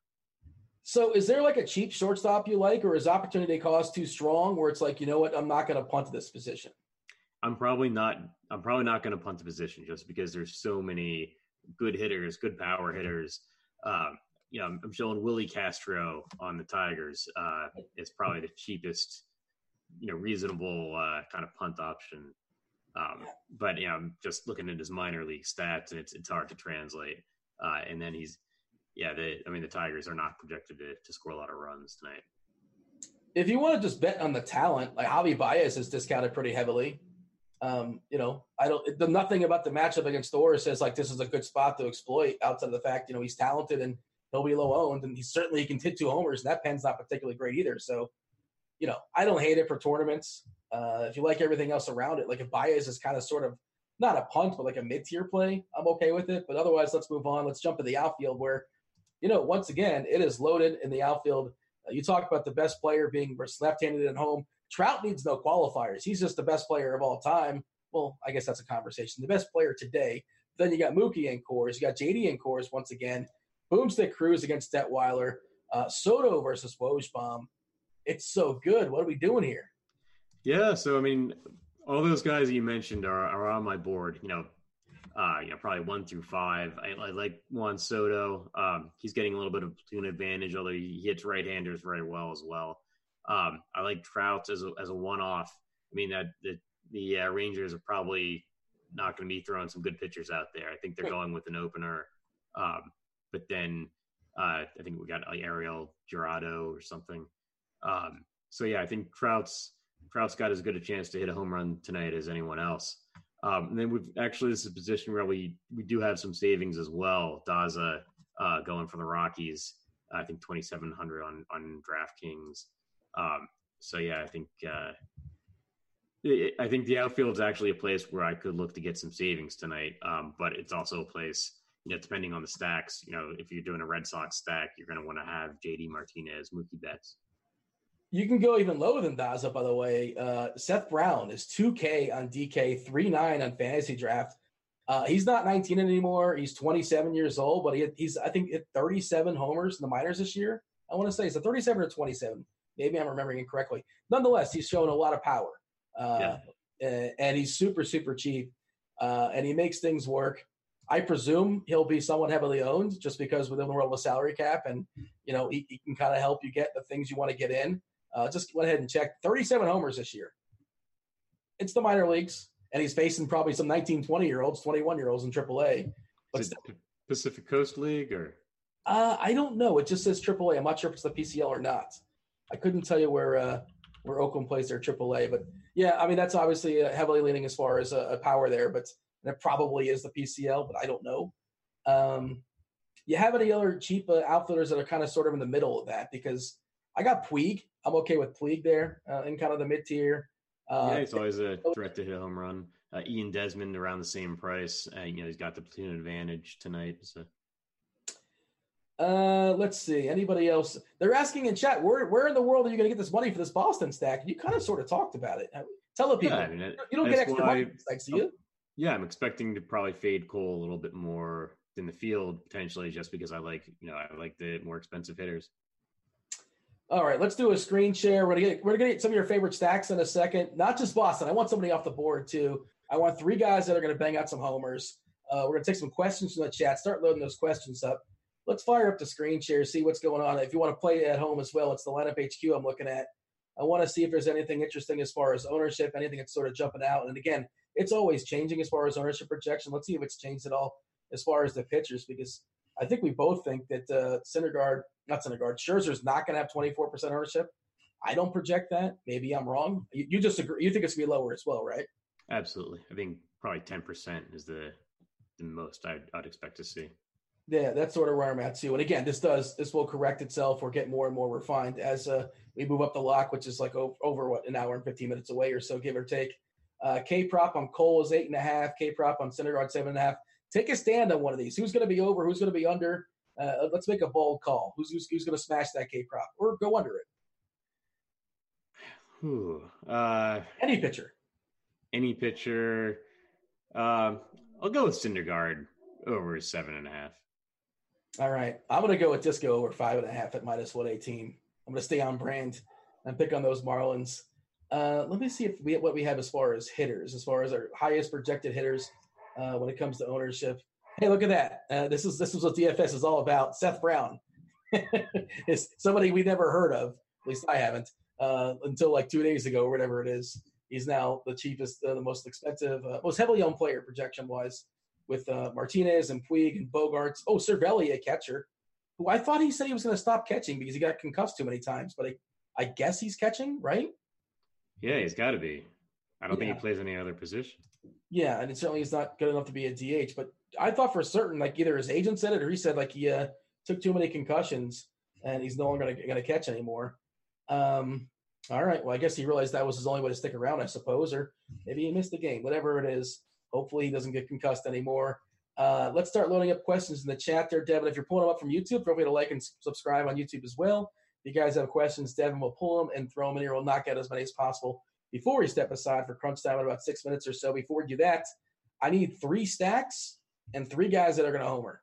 So, is there like a cheap shortstop you like, or is opportunity cost too strong, where it's like, you know what, I'm not going to punt to this position? I'm probably not. I'm probably not going to punt the position just because there's so many good hitters, good power hitters. Um, you know, I'm, showing Willi Castro on the Tigers. Uh, it's probably the cheapest, you know, reasonable uh, kind of punt option. Um, but you know, I'm just looking at his minor league stats, and it's it's hard to translate. Uh, and then he's, yeah, the I mean, the Tigers are not projected to, to score a lot of runs tonight. If you want to just bet on the talent, like Javy Baez is discounted pretty heavily. Um, you know, I don't. The, nothing about the matchup against Thor says like this is a good spot to exploit. Outside of the fact, you know, he's talented and he'll be low owned, and he certainly he can hit two homers. And that pen's not particularly great either. So, you know, I don't hate it for tournaments. Uh, if you like everything else around it, like if Baez is kind of sort of not a punt, but like a mid tier play, I'm okay with it. But otherwise, let's move on. Let's jump to the outfield where, you know, once again, it is loaded in the outfield. Uh, you talk about the best player being left handed at home. Trout needs no qualifiers. He's just the best player of all time. Well, I guess that's a conversation. The best player today. Then you got Mookie and Coors. You got JD and Coors once again. Boomstick Cruz against Detwiler. Uh, Soto versus Wojtbaum. It's so good. What are we doing here? Yeah, so I mean, all those guys you mentioned are, are on my board. You know, uh, you know, probably one through five. I, I like Juan Soto. Um, he's getting a little bit of platoon advantage, although he hits right-handers very well as well. Um, I like Trout as a, as a one-off. I mean that the the uh, Rangers are probably not going to be throwing some good pitchers out there. I think they're going with an opener. Um, but then uh, I think we got like Ariel Jurado or something. Um, so yeah, I think Trout's Trout's got as good a chance to hit a home run tonight as anyone else. Um, and then we've actually this is a position where we we do have some savings as well. Daza uh, going for the Rockies. I think twenty seven hundred on on DraftKings. Um, so yeah, I think uh, I think the outfield is actually a place where I could look to get some savings tonight. Um, but it's also a place, you know, depending on the stacks, you know, if you're doing a Red Sox stack, you're going to want to have JD Martinez, Mookie Betts. You can go even lower than Daza, by the way. Uh, Seth Brown is 2K on DK, 3 9 on fantasy draft. Uh, he's not 19 anymore. He's 27 years old, but he, he's, I think, hit 37 homers in the minors this year. I want to say, it's a 37 or 27. Maybe I'm remembering incorrectly. Nonetheless, he's showing a lot of power. Uh, yeah. and he's super super cheap, uh, and he makes things work. I presume he'll be somewhat heavily owned just because within the world of a salary cap, and you know he, he can kind of help you get the things you want to get in. Uh, just went ahead and checked 37 homers this year. It's the minor leagues, and he's facing probably some 19, 20 year olds, 21 year olds in AAA. But Pacific Coast League or? Uh, I don't know. It just says AAA. I'm not sure if it's the PCL or not. I couldn't tell you where uh, where Oakland plays their AAA, but yeah, I mean that's obviously uh, heavily leaning as far as a, a power there, but it probably is the PCL, but I don't know. Um, you have any other cheap uh, outfielders that are kind of sort of in the middle of that? Because I got Puig I'm okay with Puig there uh, in kind of the mid tier. Uh, yeah, it's always a threat to hit a home run. Uh, Ian Desmond around the same price. Uh, you know, he's got the platoon advantage tonight. So. Uh, let's see. Anybody else? They're asking in chat, where where in the world are you going to get this money for this Boston stack? You kind of sort of talked about it. Tell the people. Yeah, I mean, it, you don't get extra money stacks, do you? Yeah, I'm expecting to probably fade Cole a little bit more in the field potentially, just because I like you know I like the more expensive hitters. All right, let's do a screen share. We're gonna get we're gonna get some of your favorite stacks in a second. Not just Boston. I want somebody off the board too. I want three guys that are gonna bang out some homers. Uh, we're gonna take some questions from the chat. Start loading those questions up. Let's fire up the screen share, see what's going on. If you want to play at home as well, it's the lineup HQ I'm looking at. I want to see if there's anything interesting as far as ownership, anything that's sort of jumping out. And again, it's always changing as far as ownership projection. Let's see if it's changed at all as far as the pitchers, because I think we both think that uh, Syndergaard, not Syndergaard, Scherzer's not going to have 24% ownership. I don't project that. Maybe I'm wrong. You, you just agree. You think it's going to be lower as well, right? Absolutely. I think probably 10% is the the most I'd, I'd expect to see. Yeah, that's sort of where I'm at too. And again, this does this will correct itself or get more and more refined as uh, we move up the lock, which is like over, over what an hour and 15 minutes away or so, give or take. Uh, K prop on Cole is eight and a half. K prop on Syndergaard seven and a half. Take a stand on one of these. Who's going to be over? Who's going to be under? Uh, let's make a bold call. Who's who's, who's going to smash that K prop or go under it? Ooh, uh, any pitcher. Any pitcher. Um, I'll go with Syndergaard over seven and a half. All right. I'm going to go with Disco over five and a half at minus 118. I'm going to stay on brand and pick on those Marlins. Uh, let me see if we what we have as far as hitters, as far as our highest projected hitters uh, when it comes to ownership. Hey, look at that! Uh, this is this is what DFS is all about. Seth Brown <laughs> is somebody we never heard of. At least I haven't uh, until like two days ago or whatever it is. He's now the cheapest, uh, the most expensive, uh, most heavily owned player projection wise with uh, Martinez and Puig and Bogaerts. Oh, Cervelli, a catcher, who I thought he said he was going to stop catching because he got concussed too many times, but I, I guess he's catching, right? Yeah, he's got to be. I don't yeah. think he plays any other position. Yeah, and it certainly is not good enough to be a DH. But I thought for certain, like either his agent said it or he said like he uh, took too many concussions and he's no longer going to catch anymore. Um, all right. Well, I guess he realized that was his only way to stick around, I suppose, or maybe he missed the game. Whatever it is, hopefully he doesn't get concussed anymore. Uh, let's start loading up questions in the chat there, Devin. If you're pulling them up from YouTube, feel free to like and subscribe on YouTube as well. If you guys have questions, Devin will pull them and throw them in here. We'll knock out as many as possible before we step aside for crunch time in about six minutes or so. Before we do that, I need three stacks and three guys that are going to homer.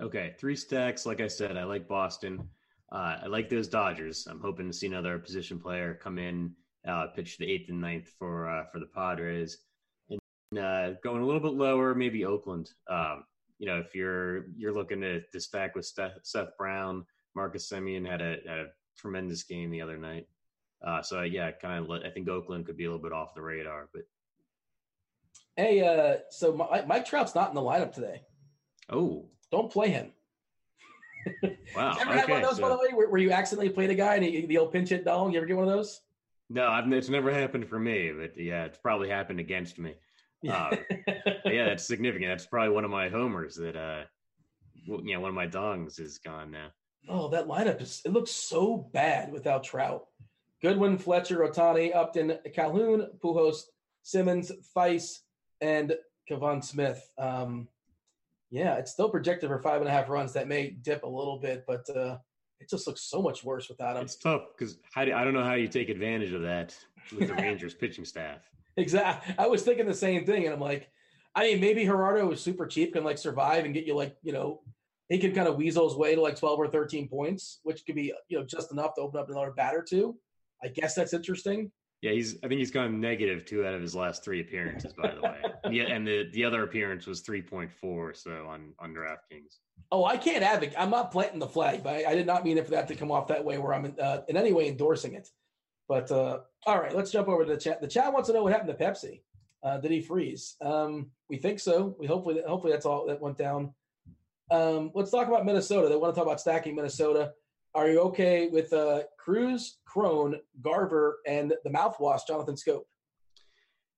Okay, three stacks. Like I said, I like Boston. Uh, I like those Dodgers. I'm hoping to see another position player come in, uh, pitch the eighth and ninth for uh, for the Padres, uh, going a little bit lower, maybe Oakland. Um, you know, if you're you're looking to, to stack with Seth, Seth Brown, Marcus Semien had a, had a tremendous game the other night. Uh, so yeah, kind of. I think Oakland could be a little bit off the radar, but hey, uh, so Mike Trout's not in the lineup today. Oh, don't play him. <laughs> Wow. ever okay, have one of those, so... by the way, where, where, you accidentally played a guy and he, the old pinch hit dong? You ever get one of those? No, I've, it's never happened for me, but yeah, it's probably happened against me. Uh, yeah, that's significant. That's probably one of my homers that, uh, you know, one of my dongs is gone now. Oh, that lineup is, it looks so bad without Trout. Goodwin, Fletcher, Ohtani, Upton, Calhoun, Pujols, Simmons, Feist, and Kevan Smith. Um, yeah, it's still projected for five and a half runs. That may dip a little bit, but uh, it just looks so much worse without him. It's tough because I don't know how you take advantage of that with the Rangers pitching staff. Exactly. I was thinking the same thing, and I'm like, I mean, maybe Jurado is super cheap, can like survive and get you like, you know, he can kind of weasel his way to like 12 or 13 points, which could be, you know, just enough to open up another batter too. I guess that's interesting. Yeah, he's. I think he's gone negative two out of his last three appearances. By the way, <laughs> yeah, and the the other appearance was three point four. So on on DraftKings. Oh, I can't advocate. I'm not planting the flag, but I, I, did not mean it for that to come off that way, where I'm uh, in any way endorsing it. But uh, all right, let's jump over to the chat. The chat wants to know what happened to Pepsi. Uh, did he freeze? Um, we think so. We hopefully hopefully that's all that went down. Um, let's talk about Minnesota. They want to talk about stacking Minnesota. Are you okay with uh, Cruz, Cron, Garver, and the mouthwash, Jonathan Schoop?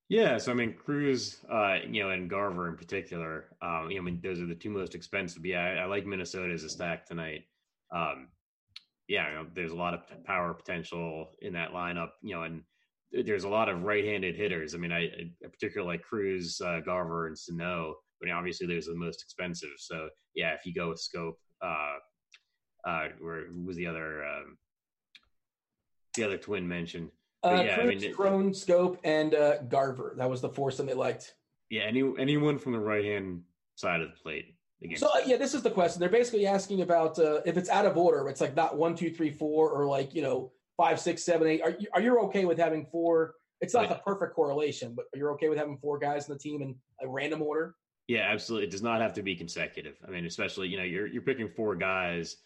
Yeah, so I mean Cruz, uh, you know, and Garver in particular. Um, you know, I mean those are the two most expensive. Yeah, I, I like Minnesota as a stack tonight. Um, yeah, you know, there's a lot of power potential in that lineup. You know, and there's a lot of right-handed hitters. I mean, I, I particularly like Cruz, uh, Garver, and Sano, but obviously those are the most expensive. So yeah, if you go with Schoop, uh, uh, where was the other um, the other twin mentioned? Uh, yeah, Cruz, I mean, Cron, Schoop, and uh, Garver. That was the foursome they liked. Yeah, any anyone from the right hand side of the plate. So uh, yeah, this is the question. They're basically asking about uh, if it's out of order. It's like not one, two, three, four, or like you know five, six, seven, eight. Are you, are you okay with having four? It's not right. the perfect correlation, but you're okay with having four guys in the team in a random order. Yeah, absolutely. It does not have to be consecutive. I mean, especially you know you're you're picking four guys.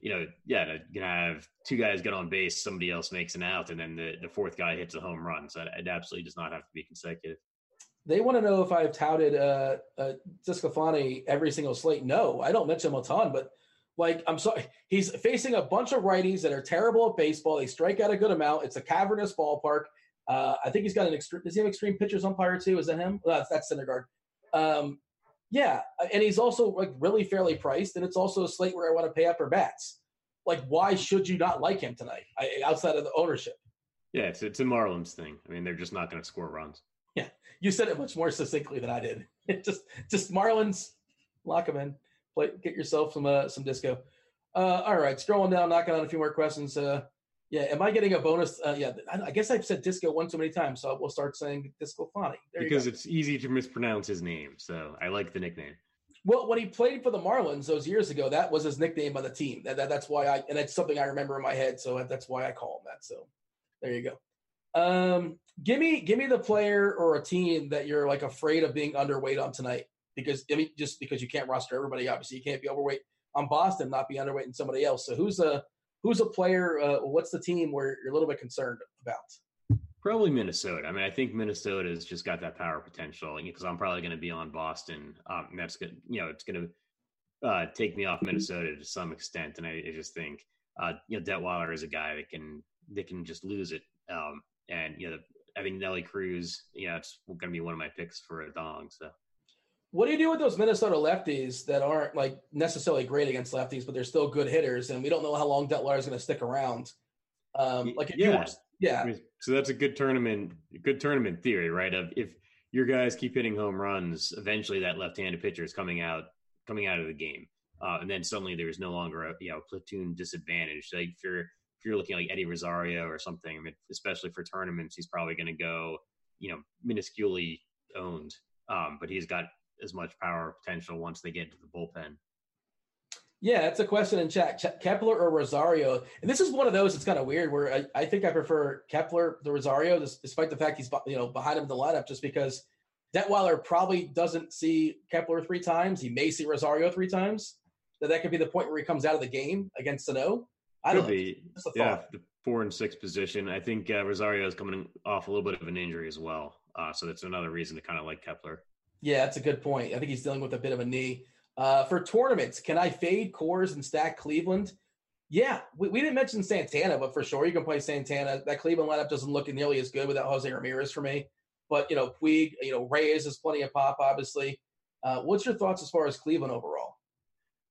You know, yeah, you have two guys get on base, somebody else makes an out, and then the, the fourth guy hits a home run. So it absolutely does not have to be consecutive. They want to know if I've touted uh, uh, DeSclafani every single slate. No, I don't mention him a ton, but like I'm sorry, he's facing a bunch of righties that are terrible at baseball. They strike out a good amount. It's a cavernous ballpark. Uh, I think he's got an extreme. Does he have extreme pitchers umpire too? Is that him? that's, that's Syndergaard. Um, yeah, and he's also like really fairly priced, and it's also a slate where I want to pay up for bats. Like, why should you not like him tonight I, outside of the ownership? Yeah, it's it's a Marlins thing. I mean, they're just not going to score runs. Yeah, you said it much more succinctly than I did. <laughs> just just Marlins, lock them in. Play, get yourself some uh, some disco. Uh, all right, scrolling down, knocking on a few more questions. Uh, yeah, am I getting a bonus? Uh, yeah, I, guess I've said disco one too many times, so we'll start saying disco Fani. because it's easy to mispronounce his name, so I like the nickname. Well, when he played for the Marlins those years ago, that was his nickname on the team. That, that, that's why I, and it's something I remember in my head, so that's why I call him that. So there you go. Um, give me give me the player or a team that you're like afraid of being underweight on tonight because I mean just because you can't roster everybody obviously you can't be overweight on Boston not be underweight in somebody else. So who's a who's a player uh, what's the team where you're a little bit concerned about? Probably Minnesota. I mean I think Minnesota's just got that power potential because I'm probably going to be on Boston um, that's good you know it's going to uh, take me off Minnesota to some extent and I, I just think uh, you know Detwiler is a guy that can that can just lose it um, and you know I think Nelly Cruz, yeah, it's going to be one of my picks for a dong. So, what do you do with those Minnesota lefties that aren't like necessarily great against lefties, but they're still good hitters, and we don't know how long Detwiler is going to stick around. Um, like yeah, yeah. So that's a good tournament, good tournament theory, right? Of if your guys keep hitting home runs, eventually that left-handed pitcher is coming out, coming out of the game, uh, and then suddenly there's no longer a you know platoon disadvantage. Like if you're if you're looking like Eddie Rosario or something, I mean, especially for tournaments, he's probably going to go, you know, minusculely owned. Um, but he's got as much power potential once they get into the bullpen. Yeah, it's a question in chat. Kepler or Rosario? And this is one of those. It's kind of weird. Where I, I think I prefer Kepler to Rosario, despite the fact he's you know behind him in the lineup, just because Detwiler probably doesn't see Kepler three times. He may see Rosario three times. That that could be the point where he comes out of the game against Sano. I Could be. Yeah, the four and six position. I think uh, Rosario is coming off a little bit of an injury as well. Uh, so that's another reason to kind of like Kepler. Yeah, that's a good point. I think he's dealing with a bit of a knee. Uh, for tournaments, can I fade Coors and stack Cleveland? Yeah, we, we, didn't mention Santana, but for sure you can play Santana. That Cleveland lineup doesn't look nearly as good without Jose Ramirez for me. But you know, Puig, you know, Reyes has plenty of pop, obviously. Uh, what's your thoughts as far as Cleveland overall?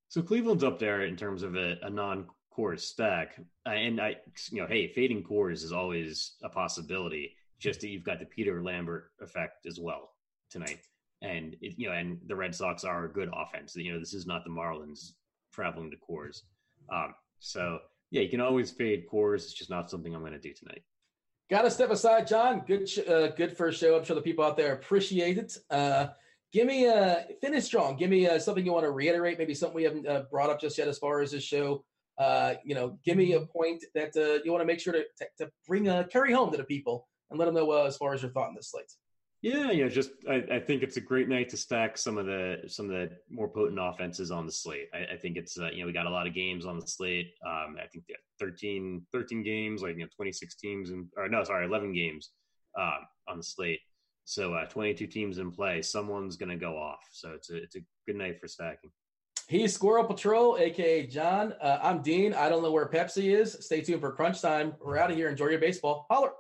So Cleveland's up there in terms of a, a non Coors stack. Uh, and I, you know, hey, fading Coors is always a possibility. Just that you've got the Peter Lambert effect as well tonight, and it, you know, and the Red Sox are a good offense. You know, this is not the Marlins traveling to Coors. Um, so yeah, you can always fade Coors. It's just not something I'm going to do tonight. Got to step aside, John. Good, sh- uh, good first show. I'm sure the people out there appreciate it. Uh, give me a uh, finish strong. Give me uh, something you want to reiterate. Maybe something we haven't uh, brought up just yet as far as this show. Uh, you know, give me a point that uh, you want to make sure to, to, to bring uh, carry home to the people and let them know uh, as far as your thought in this slate. Yeah, yeah. Just I, I, think it's a great night to stack some of the some of the more potent offenses on the slate. I, I think it's uh, you know we got a lot of games on the slate. Um, I think 13, 13 games, like you know twenty six teams and or no, sorry, eleven games uh, on the slate. So uh, twenty two teams in play. Someone's going to go off. So it's a it's a good night for stacking. He's Squirrel Patrol, aka John. Uh, I'm Dean. I don't know where Pepsi is. Stay tuned for Crunch Time. We're out of here. Enjoy your baseball. Holler.